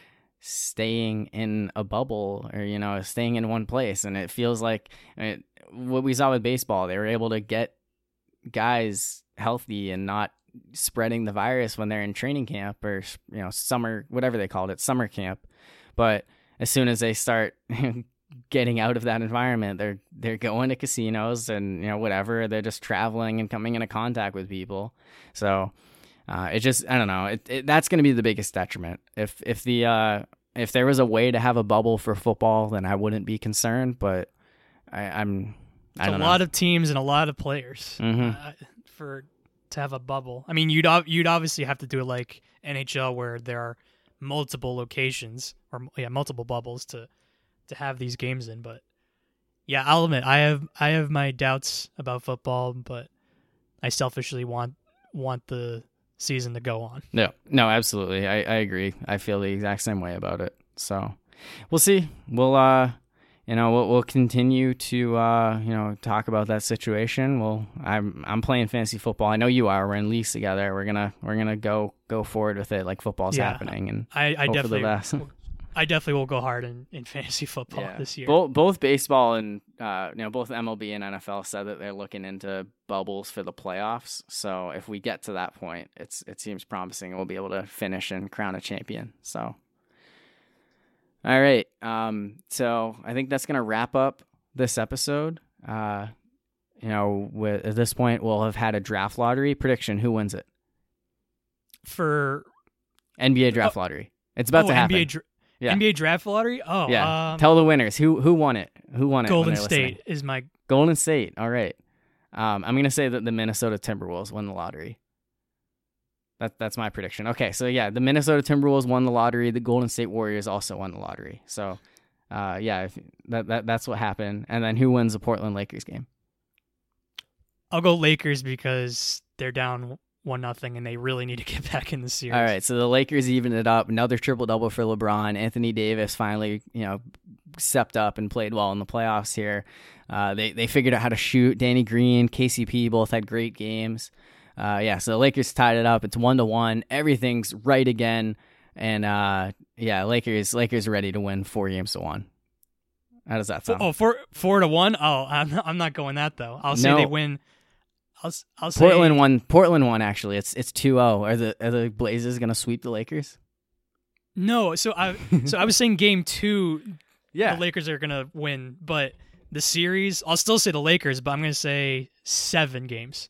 staying in a bubble or you know staying in one place. And it feels like it, what we saw with baseball, they were able to get guys healthy and not spreading the virus when they're in training camp or you know summer whatever they called it summer camp. But as soon as they start getting out of that environment they're they're going to casinos and you know whatever. They're just traveling and coming into contact with people. So uh, it just i don't know it, it, that's going to be the biggest detriment if if the uh if there was a way to have a bubble for football then i wouldn't be concerned but I, i'm i It's a know lot of teams and a lot of players Mhm. uh, for to have a bubble. I mean, you'd you'd obviously have to do it like NHL, where there are multiple locations or yeah, multiple bubbles to to have these games in. But yeah, I'll admit I have I have my doubts about football, but I selfishly want want the season to go on. No, no, absolutely. I, I agree. I feel the exact same way about it. So we'll see. We'll uh you know, we'll, we'll continue to uh, you know, talk about that situation. Well, I'm I'm playing fantasy football. I know you are. We're in leagues together. We're gonna we're gonna go go forward with it like football's Yeah. happening and I, I definitely. I definitely will go hard in, in fantasy football Yeah. this year. Both both baseball and uh, you know both MLB and NFL said that they're looking into bubbles for the playoffs. So if we get to that point, it's it seems promising. We'll be able to finish and crown a champion. So, all right. Um, so I think that's gonna wrap up this episode. Uh, you know, with, at this point, we'll have had a draft lottery prediction. Who wins it? For NBA draft lottery. It's about oh, to happen. NBA, dra- Yeah. NBA draft lottery. Oh, yeah. um, Tell the winners who who won it. Who won it? Golden they're listening. State is my Golden State. All right. Um, I'm gonna say that the Minnesota Timberwolves won the lottery. That that's my prediction. Okay, so yeah, the Minnesota Timberwolves won the lottery. The Golden State Warriors also won the lottery. So, uh, yeah, if, that that that's what happened. And then who wins the Portland Lakers game? I'll go Lakers because they're down one nothing and they really need to get back in the series. All right, so the Lakers even it up. Another triple double for LeBron. Anthony Davis finally, you know, stepped up and played well in the playoffs here. Uh, they they figured out how to shoot. Danny Green, KCP both had great games. Uh, yeah, so the Lakers tied it up. It's one to one. Everything's right again, and uh, yeah, Lakers Lakers ready to win four games to one. How does that sound? oh, four four to one. Oh, I'm not, I'm not going that though. I'll say No. they win. I'll I'll say Portland won. Portland won. Actually, it's it's 2-0. Are the are the Blazers gonna sweep the Lakers? No, so I so I was saying game two, Yeah. the Lakers are gonna win, but the series, I'll still say the Lakers, but I'm gonna say seven games.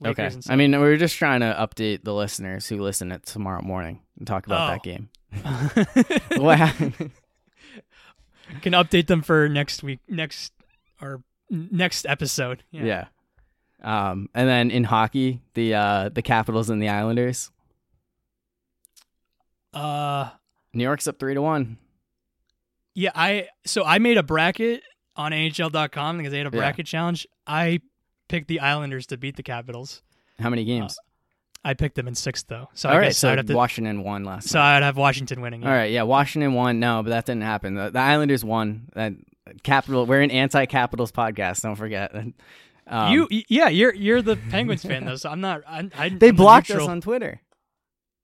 Lakers okay. I mean, we were just trying to update the listeners who listen it tomorrow morning and talk about Oh. that game. what happened? can update them for next week, next or next episode. Yeah. Yeah. Um, and then in hockey, the uh, the Capitals and the Islanders. Uh, New York's up three to one. yeah. I so I made a bracket on NHL.com because they had a Yeah. bracket challenge. I picked the Islanders to beat the Capitals. How many games? I picked them in sixth though, so All I right, guess so I'd have to. Washington won last. so night. I'd have Washington winning. All right, yeah, Washington won. No, but that didn't happen. The, the Islanders won. That capital. We're an anti-capitals podcast. Don't forget. Um, you, yeah, you're you're the Penguins fan though, so I'm not. I, I, They I'm blocked us on Twitter.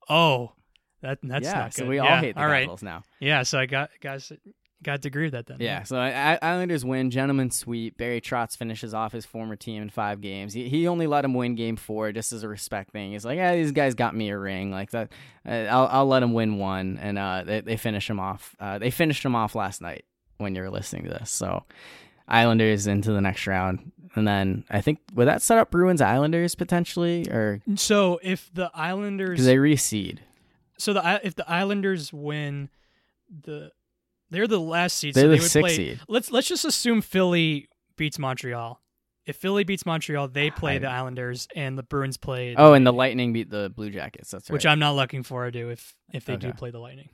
Oh, that that's yeah, not good. so we all Yeah, hate the all right. Now. Yeah, so I got guys got to agree with that then. Yeah, so Islanders win, gentlemen sweep. Barry Trotz finishes off his former team in five games. He, he only let him win game four just as a respect thing. He's like, yeah, these guys got me a ring. Like that, uh, I'll I'll let him win one, and uh, they they finish him off. Uh, they finished him off last night when you were listening to this. So Islanders into the next round, and then I think would that set up Bruins Islanders potentially, or So if the Islanders, they reseed, so the if the Islanders win, the they're the last seed. they're so the they would sixth play. seed. Let's let's just assume Philly beats Montreal. If Philly beats Montreal, they play I- the Islanders, and the Bruins play. Oh, and the Lightning beat the Blue Jackets. That's right. which I'm not looking forward to do if if they do play the Lightning.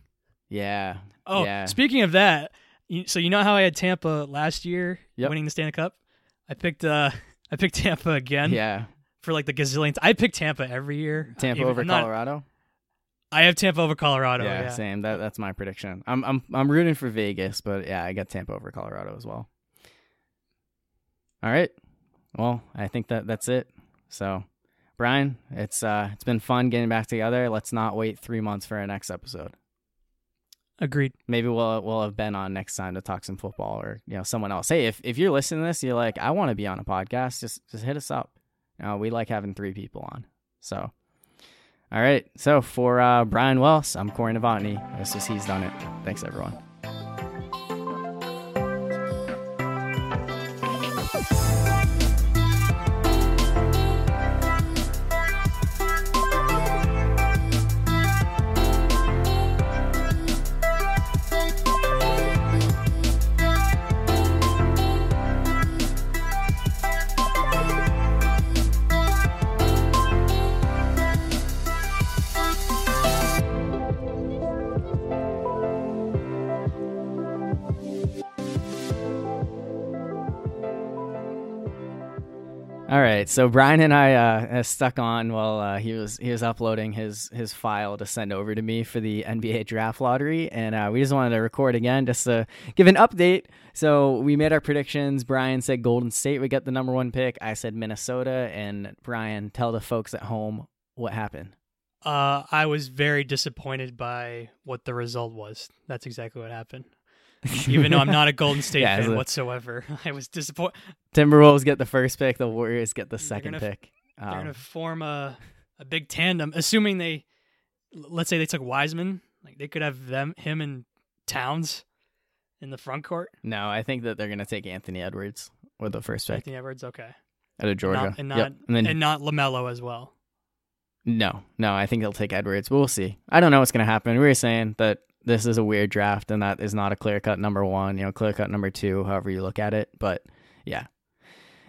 yeah. Oh, Yeah. speaking of that, so you know how I had Tampa last year Yep. winning the Stanley Cup? I picked uh I picked Tampa again Yeah. for like the gazillionth. I pick Tampa every year. Tampa Even- over not- Colorado. I have Tampa over Colorado. yeah, Yeah. same. That that's my prediction. I'm I'm I'm rooting for Vegas, but yeah, I got Tampa over Colorado as well. All right. Well, I think that that's it. So, Brian, it's uh it's been fun getting back together. Let's not wait 3 months for our next episode. Agreed. Maybe we'll we'll have Ben on next time to talk some football or, you know, someone else. Hey, if if you're listening to this, you're like, I want to be on a podcast, just just hit us up. You know, we like having 3 people on. So, all right. So for uh, Brian Wells, I'm Corey Novotny. This is He's Done It. Thanks, everyone. Right, so Brian and I uh, uh, stuck on while uh, he was he was uploading his his file to send over to me for the NBA draft lottery, and uh, we just wanted to record again just to give an update. So we made our predictions. Brian said Golden State would get the number one pick. I said Minnesota, and Brian, tell the folks at home what happened. Uh, I was very disappointed by what the result was. That's exactly what happened. Even though I'm not a Golden State Yeah, fan a- whatsoever, I was disappointed. Timberwolves get the first pick. The Warriors get the They're second gonna f- pick. They're Um, gonna form a a big tandem, assuming they, let's say they took Wiseman, like they could have them, him, and Towns in the front court. no, I think that they're gonna take Anthony Edwards with the first pick Anthony Edwards, okay, out of Georgia. Not- and Yep. not and then and not Lamelo as well. No, no, I think they'll take Edwards, but we'll see. I don't know what's going to happen. We were saying that this is a weird draft and that is not a clear cut number one, you know, clear cut number two, however you look at it. But yeah.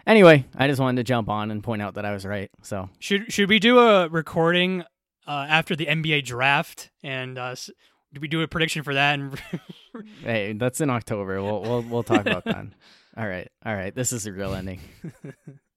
Anyway, I just wanted to jump on and point out that I was right. So Should should we do a recording uh, after the NBA draft and uh, do we do a prediction for that? And hey, that's in October. We'll we'll we'll talk about that. All right, all right. This is a real ending.